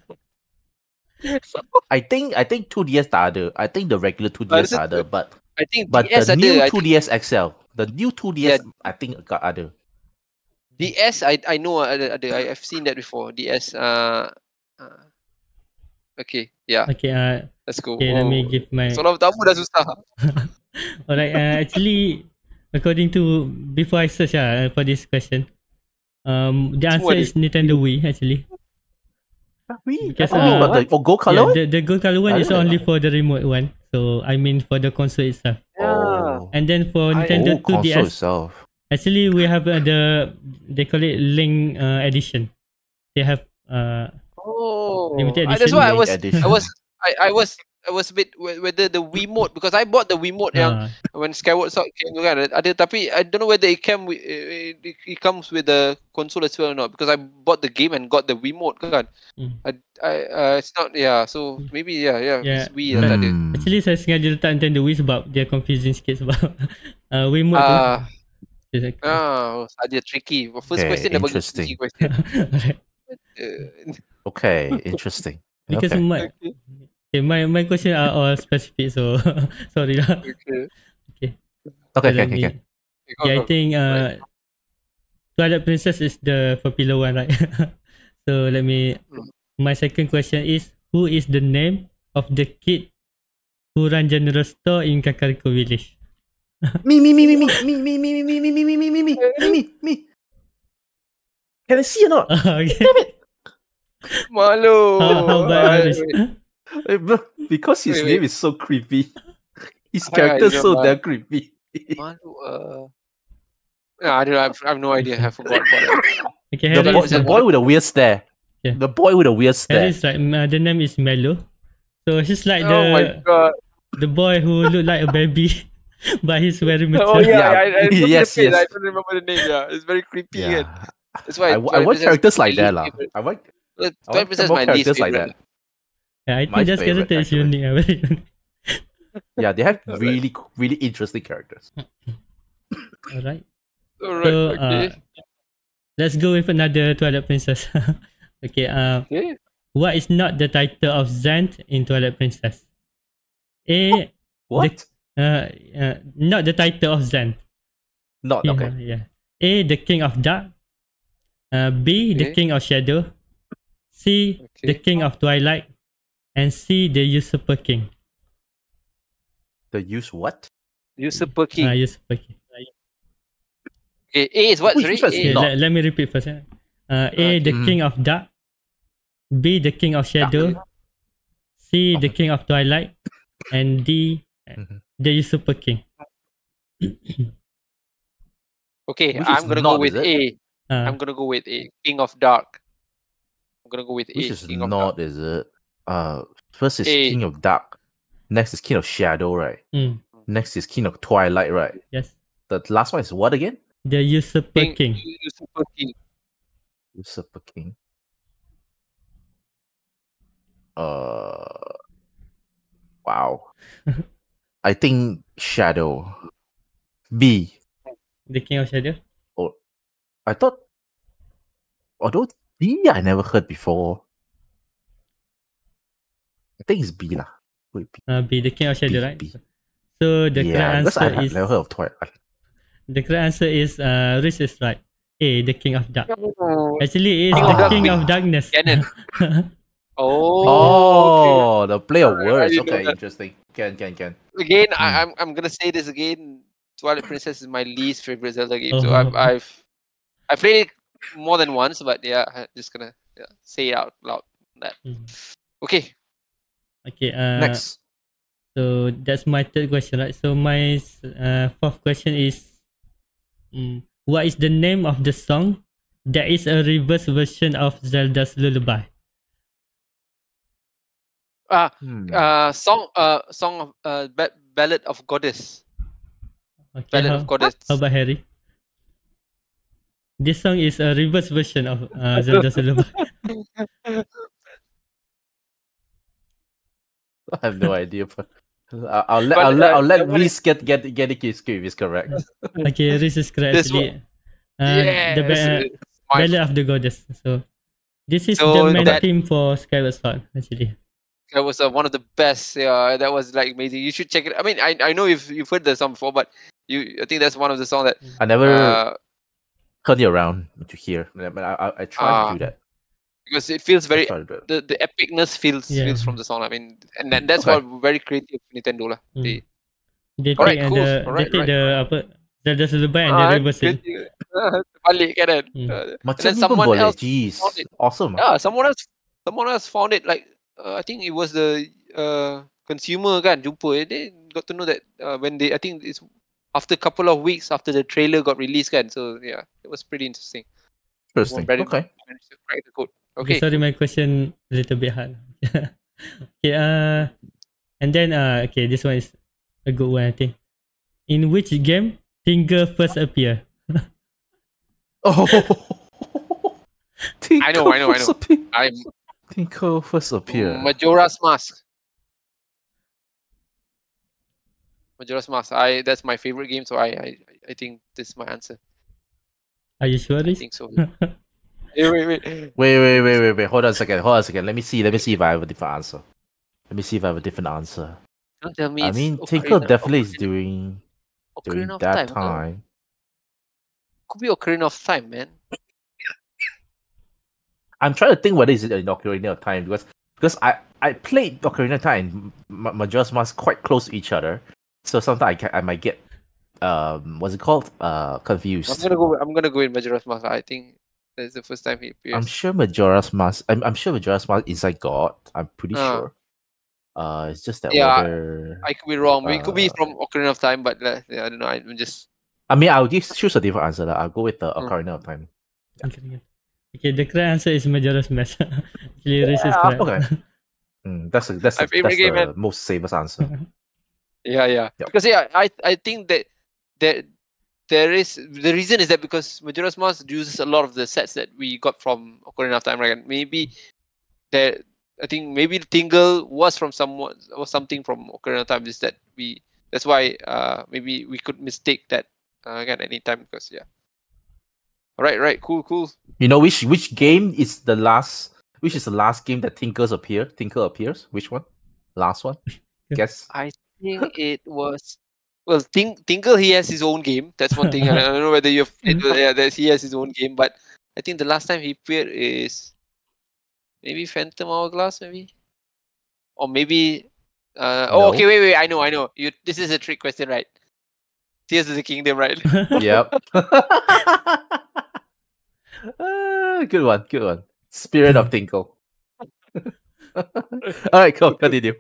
I think I think 2DS tak ada. I think the regular 2DS this is tak ada, but I think but DS the ada. new I think 2DS XL, the new 2DS, Yeah. I think got ada. DS, I I know ada, ada. I, I've seen that before. DS. Uh, uh, okay, yeah. Okay, uh, Let's go. okay, let me Oh, give my. Soalan pertama dah susah. Alright, uh, actually, according to before I search uh, for this question, um, the Semua answer ada. is Nintendo Wii actually. Because, oh, uh, but the oh, gold color one? Yeah, the, the gold color one I is don't know. only for the remote one. So I mean for the console itself. Yeah. Oh. And then for I- Nintendo oh, console 2DS, itself. actually we have uh, the they call it Link uh, edition. They have uh Oh, Limited Ah, that's edition. why I was, edition. I was, I, I was, I was a bit whe- whether the Wiimote because I bought the Wiimote yang uh, when Skyward Sword came tu kan ada tapi I don't know whether it came with it, it comes with the console as well or not because I bought the game and got the Wiimote kan. Mm. I, I uh, it's not yeah so maybe yeah yeah, Yeah. it's Wii tak ada. Hmm. actually saya sengaja letak Nintendo Wii sebab dia confusing sikit sebab uh, Wiimote tu. Ah ah saja tricky. First Okay, question dah bagi tricky question. Uh, Okay, interesting. Because okay. my okay, my my question are all specific so sorry lah. okay. Okay, okay, let okay, me- okay. Yeah, I think uh, Twilight Princess is the popular one, right? so let me. Mm. My second question is: Who is the name of the kid who run general store in Kakariko Village? Me, me, me, me, me, me, me, me, me, me, me, me, me, me, me, me, me, me. Can I see or not? okay. Malu. How, how about Ah, Arish? wait. Eh, bro, Because his Wait, name wait. is so creepy. His Ah, character is so but- damn creepy. Malu. Uh, yeah, I don't know. I have, I have no idea. I forgot about it. Okay, The, Harry boy, the boy with a weird stare. Yeah. The boy with a weird stare. is like uh, the name is Malo. So he's like oh my the god. the boy who look like a baby but he's very mature. Oh yeah, Yeah. I, I, I, Yes, yes, I yes. don't remember the name. Yeah, it's very creepy. Yeah. Yeah. That's why I, I want characters like that, lah. I want I Twilight want Princess is more my least characters like that. Yeah, I My think that favorite, character is actually. unique. very unique. Yeah, they have Alright. really, really interesting characters. Alright. Alright, So okay. uh, let's go with another Twilight Princess. okay. Uh, okay. what is not the title of Zant in Twilight Princess? A. What? Uh, uh, not the title of Zant. Not Yeah, okay. yeah. A. The King of Dark. Uh, B. The Okay. King of Shadow. C. The Okay. King of Twilight. And C. The Usurper King. The use what? Usurper King. Uh, Usurper King. okay, A is what? Sorry, first? Okay, let, let me repeat first. eh. Uh, A. The Mhm. King of Dark. B. The King of Shadow. C. The King of Twilight. And D. Mhm. The Usurper King. Okay, Which I'm gonna not, go with is A. Uh, am gonna go with A. King of Dark. I'm gonna go with Which A. is King of Dark. not, is it? Uh, first is A. King of Dark. Next is King of Shadow, right? mm, Next is King of Twilight, right? yes. The last one is what again? The Usurper King. Usurper King. Usurper King. Uh, wow. I think Shadow. B. The King of Shadow. Oh I thought. Although B, I never heard before. I think it's B lah. Wait, B. Uh, B. The King of Shadow, B, right? B. So the yeah, correct because I answer have is never heard of Twilight. the correct answer is uh, Rich is right. A. The King of Dark. Oh, Actually, it is King the of King of Darkness. Canon. Oh. Oh, the play of words. Okay, that. interesting. Can, can, can. Again, Hmm. I, I'm I'm gonna say this again. Twilight Princess is my least favorite Zelda game. So Oh. I've I've I played it more than once, but yeah, I'm just gonna yeah, say it out loud. Mm. Okay. Okay. Uh, Next. So that's my third question, right? So my uh, fourth question is, mm, what is the name of the song that is a reverse version of Zelda's Lullaby? Uh, Hmm. uh, song uh song of uh ba- ballad of goddess. Okay, Ballad how, of goddess. how about Harry? This song is a reverse version of uh, Zelda's Lullaby. I have no idea. But I- I'll let But, I'll let I'll let the one Reese get get get it if it's correct. okay, this is correct. This Actually, uh, yes, the ba- it's my- Ballad of the Goddess. So this is So the main that- theme for Skyward Sword. Actually, that was uh, one of the best. Yeah, that was like amazing. You should check it. I mean, I I know you've you've heard the song before, but you I think that's one of the song that I never uh turn it around to hear, but I I, I try to Ah, do that. Because it feels very try to do that. the, the epicness feels Yeah. feels from the song. I mean, and that, that's Okay. what very creative Nintendo lah. Mm. They they Alright, take and cool. the Alright, they take right. the apa Zelda's Lullaby and Ah, they reverse it. creative. balik kan. kan? Mm. Uh, Macam then pun someone boleh. else Jeez, found it. awesome. ah. yeah, someone else someone else found it like uh, I think it was the uh, consumer kan jumpa eh, they got to know that uh, when they I think it's after a couple of weeks after the trailer got released kan so yeah it was pretty interesting Interesting. Very- Okay. managed to crack the code Okay. okay sorry, my question a little bit hard. okay, uh, and then uh, okay, this one is a good one, I think. In which game Tingle first appear? Oh. I know, I know, I know. Appear. I'm Tingle first appear. Majora's Mask Majora's Mask I that's my favorite game so I I, I think this is my answer Are you sure, I Riz? think so wait wait wait Wait, wait, wait, wait, wait. Hold on a second. Hold on a second. Let me see. Let me see if I have a different answer. Let me see if I have a different answer. don't tell me I mean, Tingle definitely is Ocarina- doing during that Time, huh? time. could be Ocarina of Time man I'm trying to think whether it's an Ocarina of Time because because I I played Ocarina of Time and M- Majora's Mask quite close to each other, so sometimes I can, I might get um what's it called uh I'm confused. gonna go. I'm gonna go with Majora's Mask. I think that's the first time he appears. I'm sure Majora's Mask. I'm, I'm sure Majora's Mask Inside God. I'm pretty Ah. sure. Uh, it's just that Yeah, whether I could be wrong. It could be Uh, from Ocarina of Time, but uh, yeah, I don't know. I'm just I mean, I'll just choose a different answer. lah. I'll go with the Hmm. Ocarina of Time. Okay, okay. Okay, the correct answer is Majora's Mask. Actually, Riz is Yeah, correct. okay. Mm, that's a, that's, a, that's game, the man. most safest answer. Yeah, yeah. Yep. Because yeah, I I think that that there is the reason is that because Majora's Mask uses a lot of the sets that we got from Ocarina of Time, right? And maybe that I think maybe Tingle was from someone or something from Ocarina of Time. Is that we? That's why uh maybe we could mistake that uh, again anytime because yeah. All right, right, cool, cool. You know which which game is the last? Which is the last game that Tingles appear? Tingle appears. Which one? Last one. Guess. I think it was. Well, Tink, Tingle he has his own game. That's one thing. I don't know whether you've played with- yeah, that he has his own game, but I think the last time he played is maybe Phantom Hourglass, maybe, or maybe. Uh, oh, No. okay, wait, wait. I know, I know. You. This is a trick question, right? Tears of the Kingdom, right? yep. Ah, good one. Good one. Spirit of Tingle. All right, cool. Continue.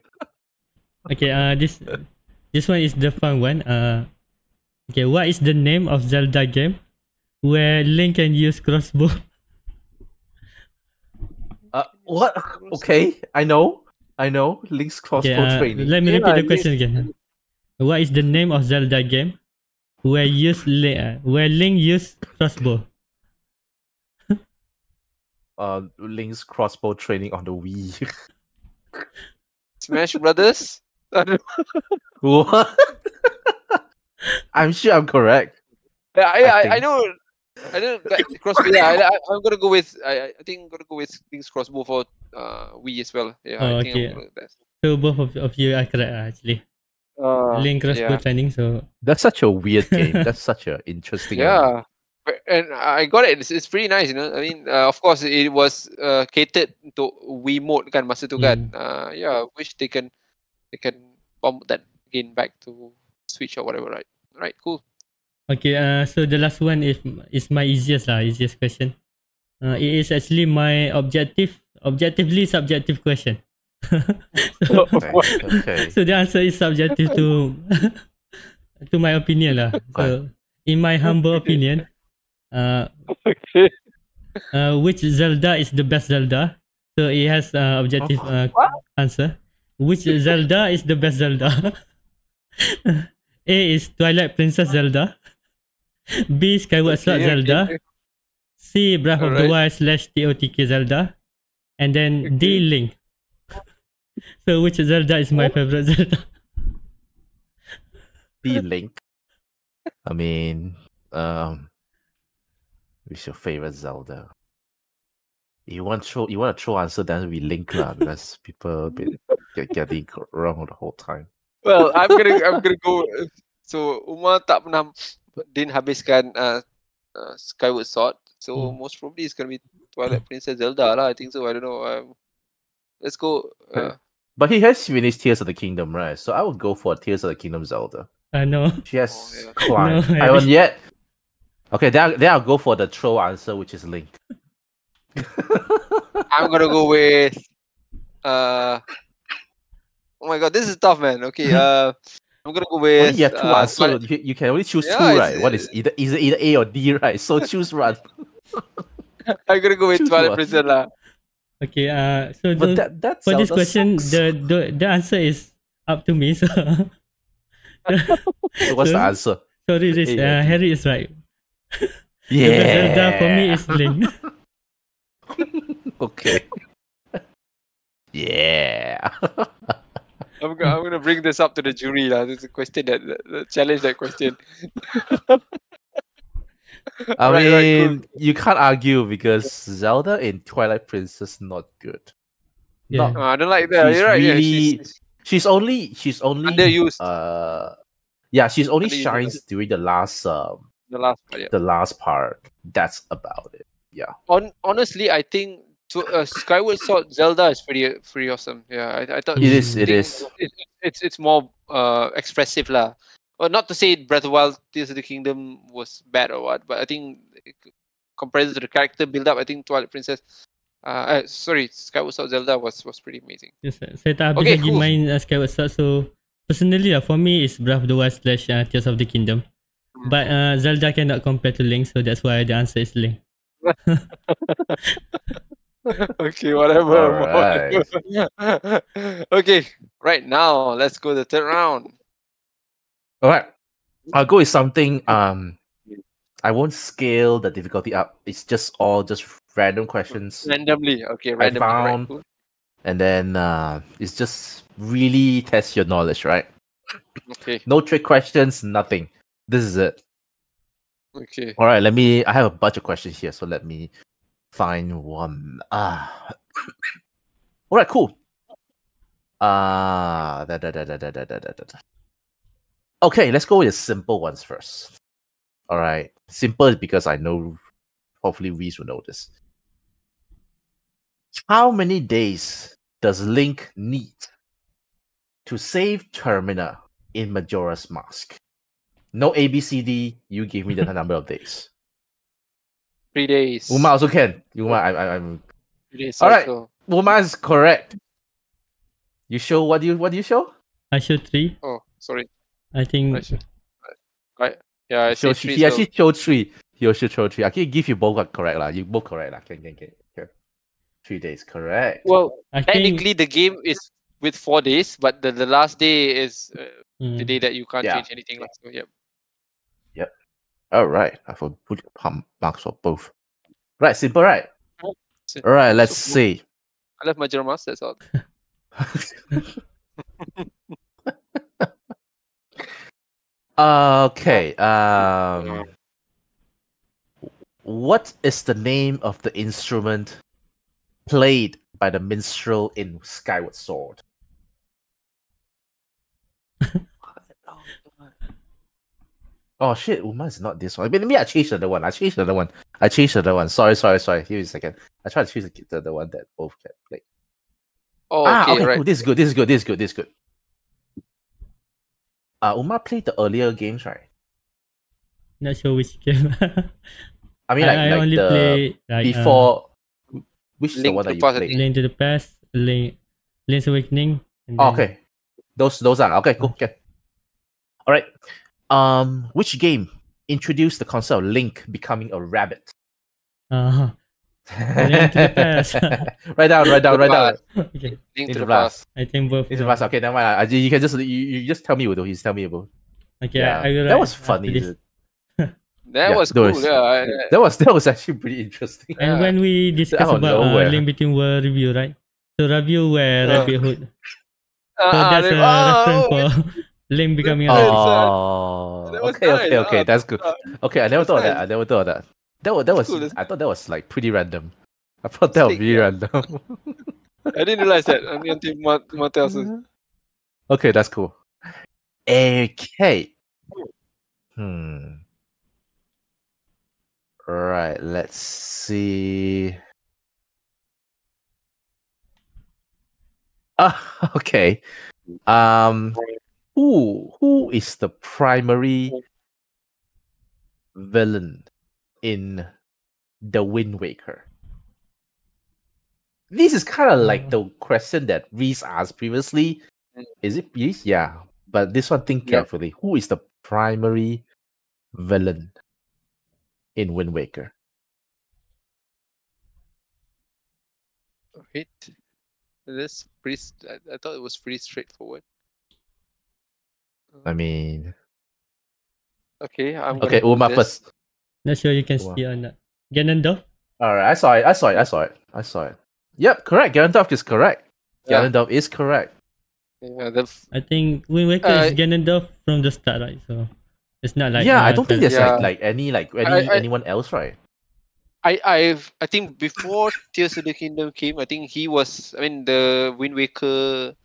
okay, uh, this this one is the fun one. Uh, okay, what is the name of Zelda game where Link can use crossbow? Uh, what? Okay, I know. I know. Link's crossbow Okay, uh, training. let me Yeah, repeat the question again. What is the name of Zelda game where use Link, uh, where Link use crossbow? Uh, Link's crossbow training on the Wii. Smash Brothers. I don't what? I'm sure I'm correct. Yeah, I, I, I, think. know. I don't like crossbow. Yeah, I, I, I'm gonna go with. I, I think I'm gonna go with Link's crossbow for uh Wii as well. Yeah, Oh, I think okay. I'm gonna go with that. So both of, of you are correct actually. Uh, Link crossbow yeah. training. So That's such a weird game. That's such an interesting. Yeah, But- and I got it. It's, it's pretty nice, you know. I mean, uh, of course, it was uh, catered to Wiimote kan masa tu kan. Uh, yeah, wish they can they can pump that again back to Switch or whatever, right? Right, cool. okay, uh, so the last one is is my easiest lah, easiest question. Uh, it is actually my objective, objectively subjective question. so, Okay. okay. so the answer is subjective to to my opinion lah. So in my humble opinion, uh, Okay. uh, which Zelda is the best Zelda? So it has uh, objective uh, answer. Which Zelda is the best Zelda? A is Twilight Princess Zelda. B Skyward Sword Zelda. C Breath of the Wild slash TOTK Zelda. And then D Link. So which Zelda is my favorite Zelda? The Link. I mean, um, what's your favorite Zelda? You want throw you want a true answer, then we link lah because people been get getting wrong the whole time. Well, I'm gonna I'm gonna go. So Umar tak pernah din habiskan uh, uh, Skyward Sword. So Hmm. most probably it's gonna be Twilight Princess Zelda lah. I think so. I don't know. Um, let's go. Uh, But he has finished Tears of the Kingdom, right? So I would go for Tears of the Kingdom Zelda. Uh, know. She has Oh, yeah. climbed. No, I I haven't yet. Okay, then, I- then I'll go for the troll answer, which is Link. I'm gonna go with. Uh, oh my god, this is tough, man. Okay. Uh, I'm gonna go with. Only you two uh, answers. Twilight- You, you can only choose Yeah, two, it's- right? What is either either either A or D, right? So choose one. I'm gonna go with Choose Twilight. Princess lah. Okay, uh, so But the- that that's for this question, the, the the answer is up to me. So what's the answer? sorry, Riz, Yeah. uh, Harry is right. Yeah. The Zelda for me is Link. okay. yeah. I'm gonna, I'm gonna bring this up to the jury lah. This is a question that, that, that challenge that question. I Right, mean, right, cool. you can't argue because Zelda in Twilight Princess not good. Yeah. Not, Uh, I don't like that. She's You're right. Yeah, really she's, she's she's only she's only underused. uh yeah, she's only Underused, shines during the last um the last part. Yeah. the last part. That's about it. On honestly, I think to, uh, Skyward Sword Zelda is pretty pretty awesome. Yeah, I, I thought It is, it think is. It, it's it's more uh expressive lah. Well, not to say Breath of the Wild Tears of the Kingdom was bad or what, but I think compared to the character build up, I think Twilight Princess. Uh, uh, sorry, Skyward Sword Zelda was was pretty amazing. Yes, sir. saya tak habis Okay, lagi cool. main uh, Skyward Sword so personally lah for me is Breath of the Wild slash uh, Tears of the Kingdom. But uh, Zelda cannot compare to Link, so that's why the answer is Link. okay, whatever. Alright. okay, right now let's go the third round. All right. I'll go with something. Um, I won't scale the difficulty up. It's just all just random questions. Randomly, okay, randomly. I found, right. and then uh, it's just really test your knowledge, right? Okay. No trick questions, nothing. This is it. Okay. All right. Let me. I have a bunch of questions here, so let me find one. Ah. All right. Cool. Ah. Uh, da, da, da, da, da, da, da, da. Okay, let's go with the simple ones first. All right. Simple because I know hopefully Reese will know this. How many days does Link need to save Termina in Majora's Mask? No ABCD, you give me the number of days. Three days. Uma also can. Uma, I, I, I'm. Three days. All right. cycle. Uma is correct. You show what do you what do you show? I showed three. Oh, sorry. I think I should. I, yeah, I Show, three. he so- actually showed three. He also showed three. I can give you both are correct lah. You both correct lah. Can can can. can. Three days, correct. Well, I think technically the game is with four days, but the, the last day is uh, mm, the day that you can't Yeah. change anything. lah. So yeah. All right. I will put pump marks for both. Right, simple, right? All right. Let's so- see. I love my Mask, that's all. okay. Um, what is the name of the instrument played by the minstrel in Skyward Sword? Oh shit, Uma is not this one. Wait, Maybe I changed the other one. I changed the other one. I changed the other one. Sorry, sorry, sorry. Give me a second. I tried to choose the, the, the one that both can play. Oh, ah, okay, okay, right. cool. This is good. This is good. This is good. This is good. Uh, Uma played the earlier games, right? not sure which game. I mean, I, like, I like only the play like uh, before. which is the one that the you Past, played? Link to the Past, Link, Link's Awakening. And Oh, then- okay, those those are okay. Cool. Okay. All right. Um, which game introduced the concept of Link becoming a rabbit? Uh, Link to the Past. write down. Write down. Write down. okay, Link Into to the the past. past. I think both. Into the past. Okay, never mind. You can just you, you just tell me about. Just tell me about. Okay, Yeah, I, I that was funny. dude. That Yeah, was cool. was- Yeah, I- I- That was that was actually pretty interesting. And Yeah. when we discuss about uh. Link Between World review, right? So review where Yeah. Rabbit Hood. So Ah, that's they- a ah, reference oh, for Link becoming a Oh. Oh, okay, okay, nice. okay. That's good. ah, Okay, I never thought of that. I never thought of that. That was that was. Cool, I thought that was like pretty random. I thought that was Sick, really yeah. random. I didn't realize that until until Ma- Ma tells us. okay, that's cool. Okay. Hmm. Right. Let's see. Ah, okay. Um, who who is the primary villain in the Wind Waker? This is kind of like the question that Reese asked previously. Mm. Is it Reese? Yeah, but this one think Yep. carefully. Who is the primary villain in Wind Waker? Wait, this pretty. I, I thought it was pretty straightforward. I mean, Okay, I'm okay, go Uma first. Not sure you can Wow. see or not. Ganondorf? All right, I saw it. I saw it. I saw it. I saw it. Yep, correct. Ganondorf is correct. Yeah. Ganondorf is correct. Yeah, that's. I think Wind Waker Uh, is Ganondorf from the start, right? So it's not like yeah, I don't think there's Yeah. like like any like any I- anyone else, right? I I've I think before Tears of the Kingdom came, I think he was. I mean, the Wind Waker,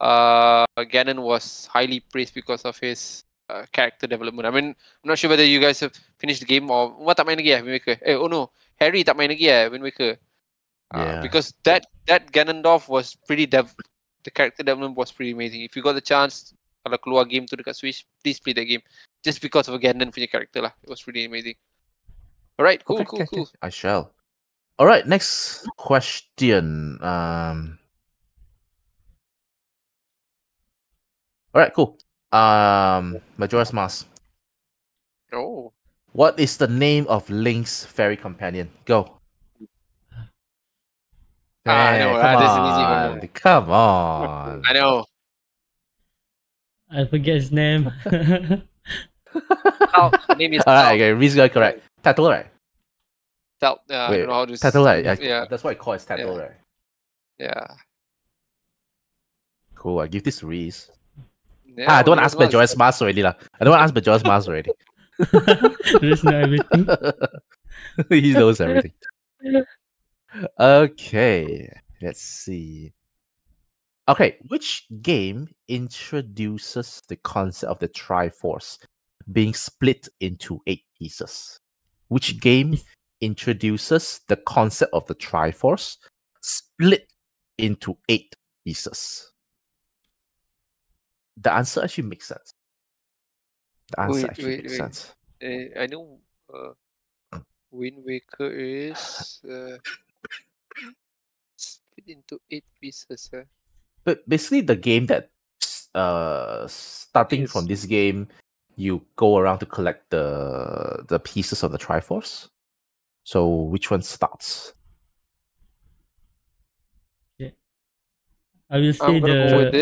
uh, Ganon was highly praised because of his uh, character development. I mean, I'm not sure whether you guys have finished the game or what tak main lagi ya Wind Waker. Eh, oh no, Harry tak main lagi ya Wind Waker. Uh, Yeah. Because that that Ganondorf was pretty dev. The character development was pretty amazing. If you got the chance, kalau keluar game tu dekat Switch, please play that game. Just because of Ganon punya character lah. It was really amazing. Alright, cool, Okay, cool, okay, cool. I shall. All right, next question. Um. All right, cool. Um, Majora's Mask. Oh. What is the name of Link's fairy companion? Go. Ah, I know, that's an easy one. come on, come on. I know. I forget his name. Tal. The name is Alright, Tal. okay, Reese got it correct. Tatl, right? Tal. Yeah, I Wait, don't know how to. Tatl, right? s- I- Yeah. That's what I call it, Tatl, Yeah. right? Yeah. Cool, I give this to Reese. Yeah ah, I don't well, ask well, Majora's Mask already. lah. I don't ask Majora's Mask already. There's not everything. he knows everything. Okay, let's see. Okay, which game introduces the concept of the Triforce being split into eight pieces? Which game introduces the concept of the Triforce split into eight pieces? The answer actually makes sense. The answer Wait, actually wait, makes wait. sense. Uh, I know. Uh, Wind Waker is uh, split into eight pieces. Uh. but basically the game that uh starting from this game you go around to collect the the pieces of the triforce so which one starts I will say I'm gonna go with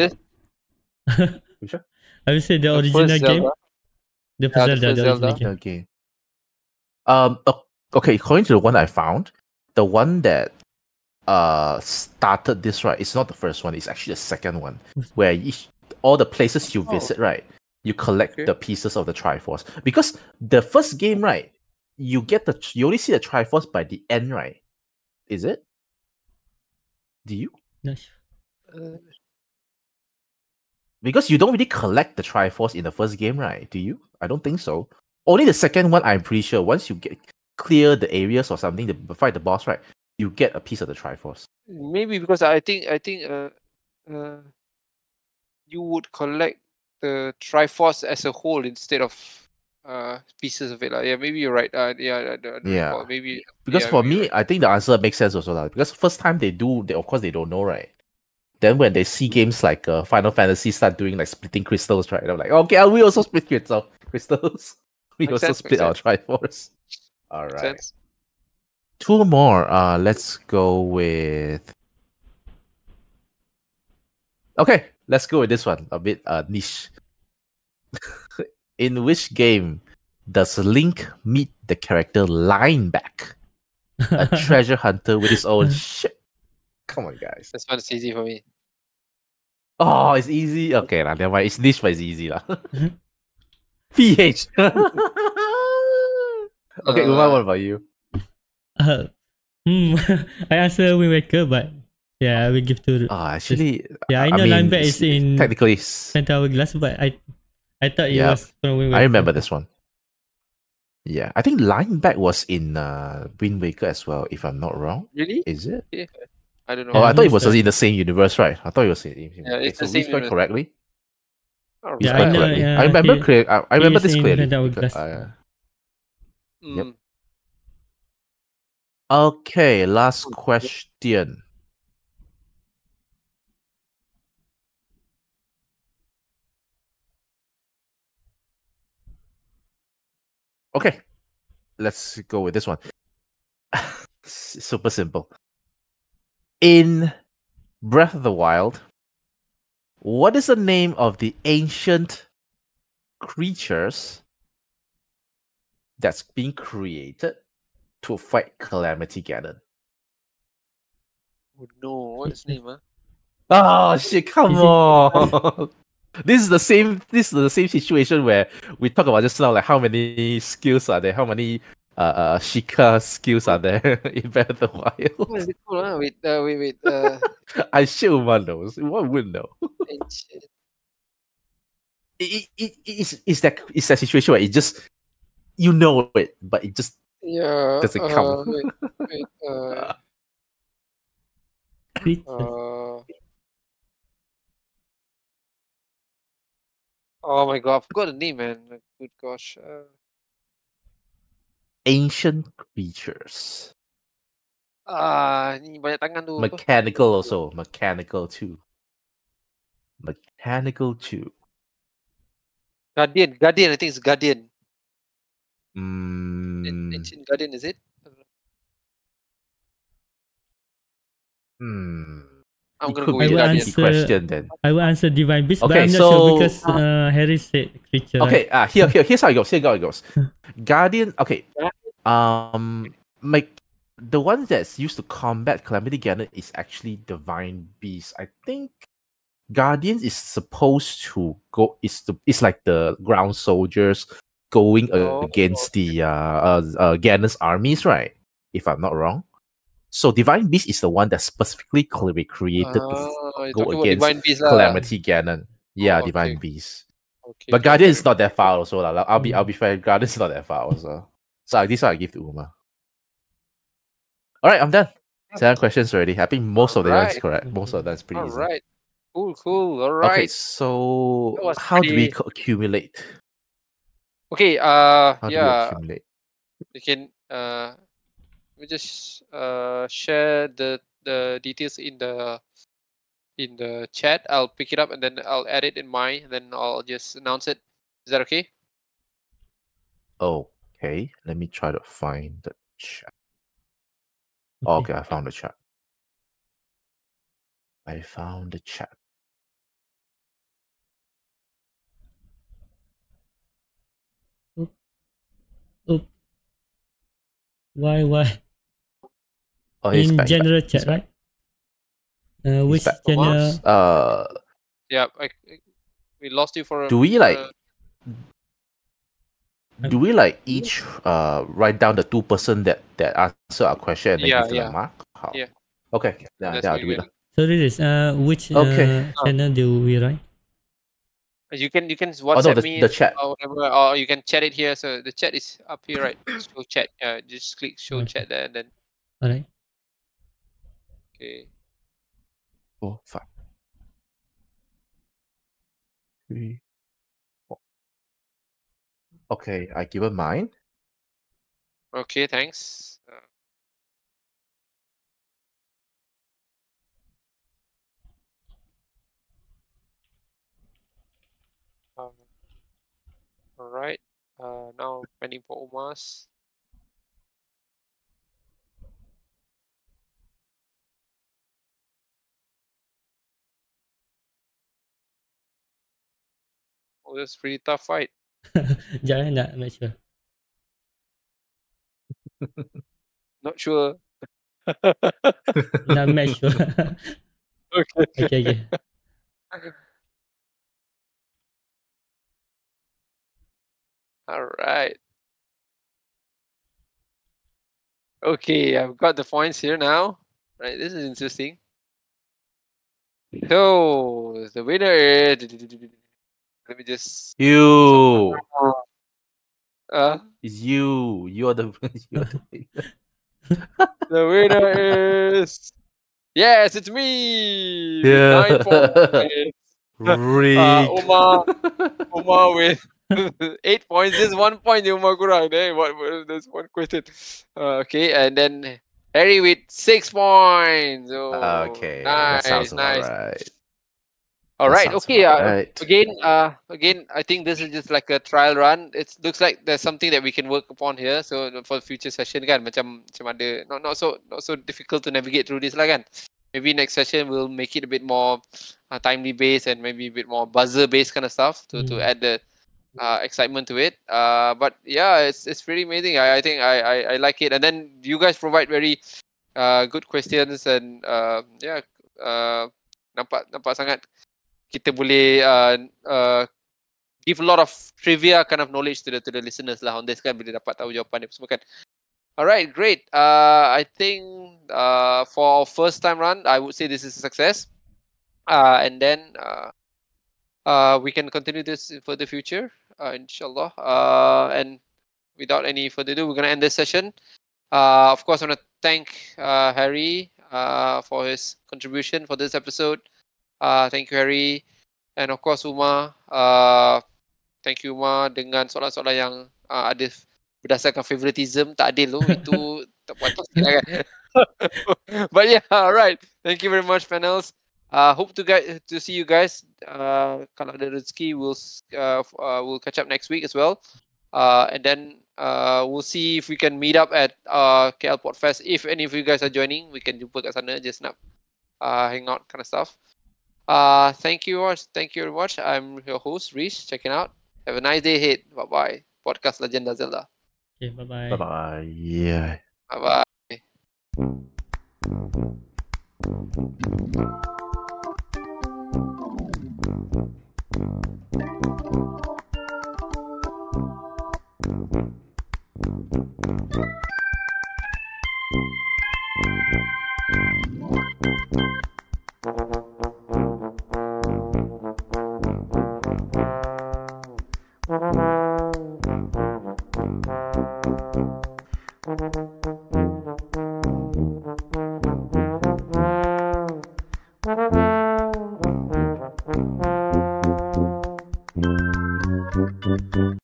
the. this. which one I will say the, The original first game. Zelda. The first the Zelda, the original Zelda. game. okay um okay according to the one i found the one that uh started this right it's not the first one it's actually the second one where each all the places you Oh. visit right you collect Okay. the pieces of the triforce because the first game right you get the you only see the triforce by the end right is it do you Not. Uh, because you don't really collect the triforce in the first game right do you i don't think so only the second one i'm pretty sure once you get clear the areas or something to fight the boss right you get a piece of the triforce maybe because I think I think uh, uh, you would collect the Triforce as a whole instead of uh pieces of it. lah. Yeah, maybe you're right. Uh, yeah, I, Yeah. recall. Maybe because yeah, for me right. i think the answer makes sense also lah. because first time they do they of course they don't know right then when they see games like uh, final fantasy start doing like splitting crystals right i'm like okay uh, we also split crystal crystals we Makes also sense, split our triforce all right sense. two more. Uh, let's go with. Okay, let's go with this one. A bit uh niche. In which game does Link meet the character Linebeck, a treasure hunter with his own ship? Come on, guys. This one's easy for me. Oh, it's easy. Okay, lah. Never mind. It's niche, but it's easy, lah. PH. okay, Uma, Uh, what about you? Uh, hmm, I answer Wind Waker, but yeah, I will give to. Oh, actually, yeah, I I know mean, Linebeck it's- is in technically, it's- Ten Hourglass, but I, I thought it Yeah, was from Wind Waker. I remember this one. Yeah, I think Linebeck was in uh, Wind Waker as well, if I'm not wrong. Really? Is it? I don't know. oh, I thought it was in the same universe, right? I thought it was in. in Yeah, it's so the same Reese universe. correctly. Yeah, I know, correctly. yeah, I remember he- clear. I, I remember this in clearly. Ten because, Hourglass. uh, Mm. okay, last question. Okay, let's go with this one. Super simple. In Breath of the Wild, what is the name of the ancient creatures that's being created to fight Calamity Ganon? Oh, no, what's his name? Huh? Oh shit! Come on. this is the same. This is the same situation where we talk about just now, like how many skills are there? How many uh, uh Sheikah skills are there in Breath of the What Wild? is it called? Huh? Wait, uh, wait, wait. Uh, I sure one knows. One would know. It, it, it, it's, it's that it's that situation where it just you know it, but it just yeah. Doesn't uh, count. Wait, wait, uh, uh, oh my god, I forgot the name, man. Good gosh. Uh, ancient creatures. ah, ni banyak tangan tu. Mechanical also. Mechanical too. Mechanical too. Guardian, Guardian. I think it's Guardian. An- Mm, Ancient Guardian, is it? hmm. I'm gonna go with will a Guardian. tricky answer- question then. I will answer Divine Beast, but Okay, I'm not so- sure because uh, Harry said creature. right? Okay, uh, here, here, here's how it goes. Here how it goes. Guardian. Okay. Um, my the one that's used to combat Calamity Ganon is actually Divine Beast. I think Guardians is supposed to go. Is the it's like the ground soldiers going Oh. against the uh, uh, uh Ganon's armies, right? If I'm not wrong. So Divine Beast is the one that specifically cre- created to Ah, go against Divine Beast. Calamity Ganon. Yeah, Oh, okay. Divine Beast. Okay, But Guardian okay. is not that far also. Like, I'll be Mm. I'll be fair, Guardian is not that far also. So this one I give to Uma. Alright, I'm done. Seven questions already. I think most of them is Alright. correct. Most of that's pretty All easy. right. Cool, cool. Alright. Okay, so how do we co- accumulate? Okay. Uh, How do we yeah. accumulate? We can. Uh, we just uh share the the details in the in the chat. I'll pick it up and then I'll add it in mine. Then I'll just announce it. Is that okay? Okay, let me try to find the chat. Okay, I found the chat. I found the chat. Why? Why? Oh, he's In back. he's back, general he's chat, right? Uh, which back. channel? Uh, Yeah. I, I- we lost you for. a- do we like uh, do we like each uh write down the two person that that answer our question and then Yeah, give them yeah. a mark? How? Yeah. Okay. Yeah, that's yeah, I'll what do it. So this is uh, which Okay. uh, channel do we write? You can you can Oh no, the, me the chat. or whatever, or you can chat it here. So the chat is up here, right? Show chat. Yeah, just click show Okay. chat there, and then Alright. Okay. Four, five. Three. Four. Okay, I give given mine. Okay, thanks. Uh, um, all right. Uh, now pending for Umas. Oh, that's pretty tough fight. Jangan nak not sure. Not sure. Match sure. okay. okay, okay. All right. Okay, I've got the points here now. Right, this is interesting. So the winner is. Let me just. You. Uh, It's you. You're the. You're the winner. the winner is. Yes, it's me. Yeah. Nine Uh, Uma, Uma with eight points. Just one point, Uma kurang. Eh? What, what, there's one question. Uh, okay, and then Harry with six points. Oh, okay, nice, that sounds about nice. right. All That right, okay. Uh, right. again, uh, again, I think this is just like a trial run. It looks like there's something that we can work upon here. So for the future session kan, macam macam ada not not so not so difficult to navigate through this lah kan. Maybe next session we'll make it a bit more uh, timely based and maybe a bit more buzzer based kind of stuff to to Mm. add the uh, excitement to it. Uh, but yeah, it's it's pretty amazing. I, I think I, I I like it. And then you guys provide very uh, good questions and uh, yeah, uh, nampak nampak sangat kita boleh uh, uh, give a lot of trivia kind of knowledge to the to the listeners lah on this kan bila dapat tahu jawapan dia semua kan. Alright, great. Uh, I think uh, for our first time run, I would say this is a success. Uh, and then uh, uh, we can continue this for the future, uh, inshallah. Uh, and without any further ado, we're gonna end this session. Uh, of course, I want to thank uh, Harry uh, for his contribution for this episode. Uh, thank you Harry, and of course Uma. Uh, thank you Uma dengan soalan-soalan yang uh, ada berdasarkan favoritism tak adil tu itu tak lah kan. But yeah, alright. Thank you very much panels. Uh, hope to guys to see you guys. Uh, kalau ada rezeki, we'll uh, uh, we'll catch up next week as well. Uh, and then uh, we'll see if we can meet up at uh, KL Podfest. If any of you guys are joining, we can jumpa kat sana. Just nak uh, hang out kind of stuff. Uh, thank you, Watch, thank you very much. I'm your host, Reese, checking out. Have a nice day ahead. Bye bye. Podcast Lagenda Zelda. Okay, bye bye. Bye bye. Yeah. Bye bye.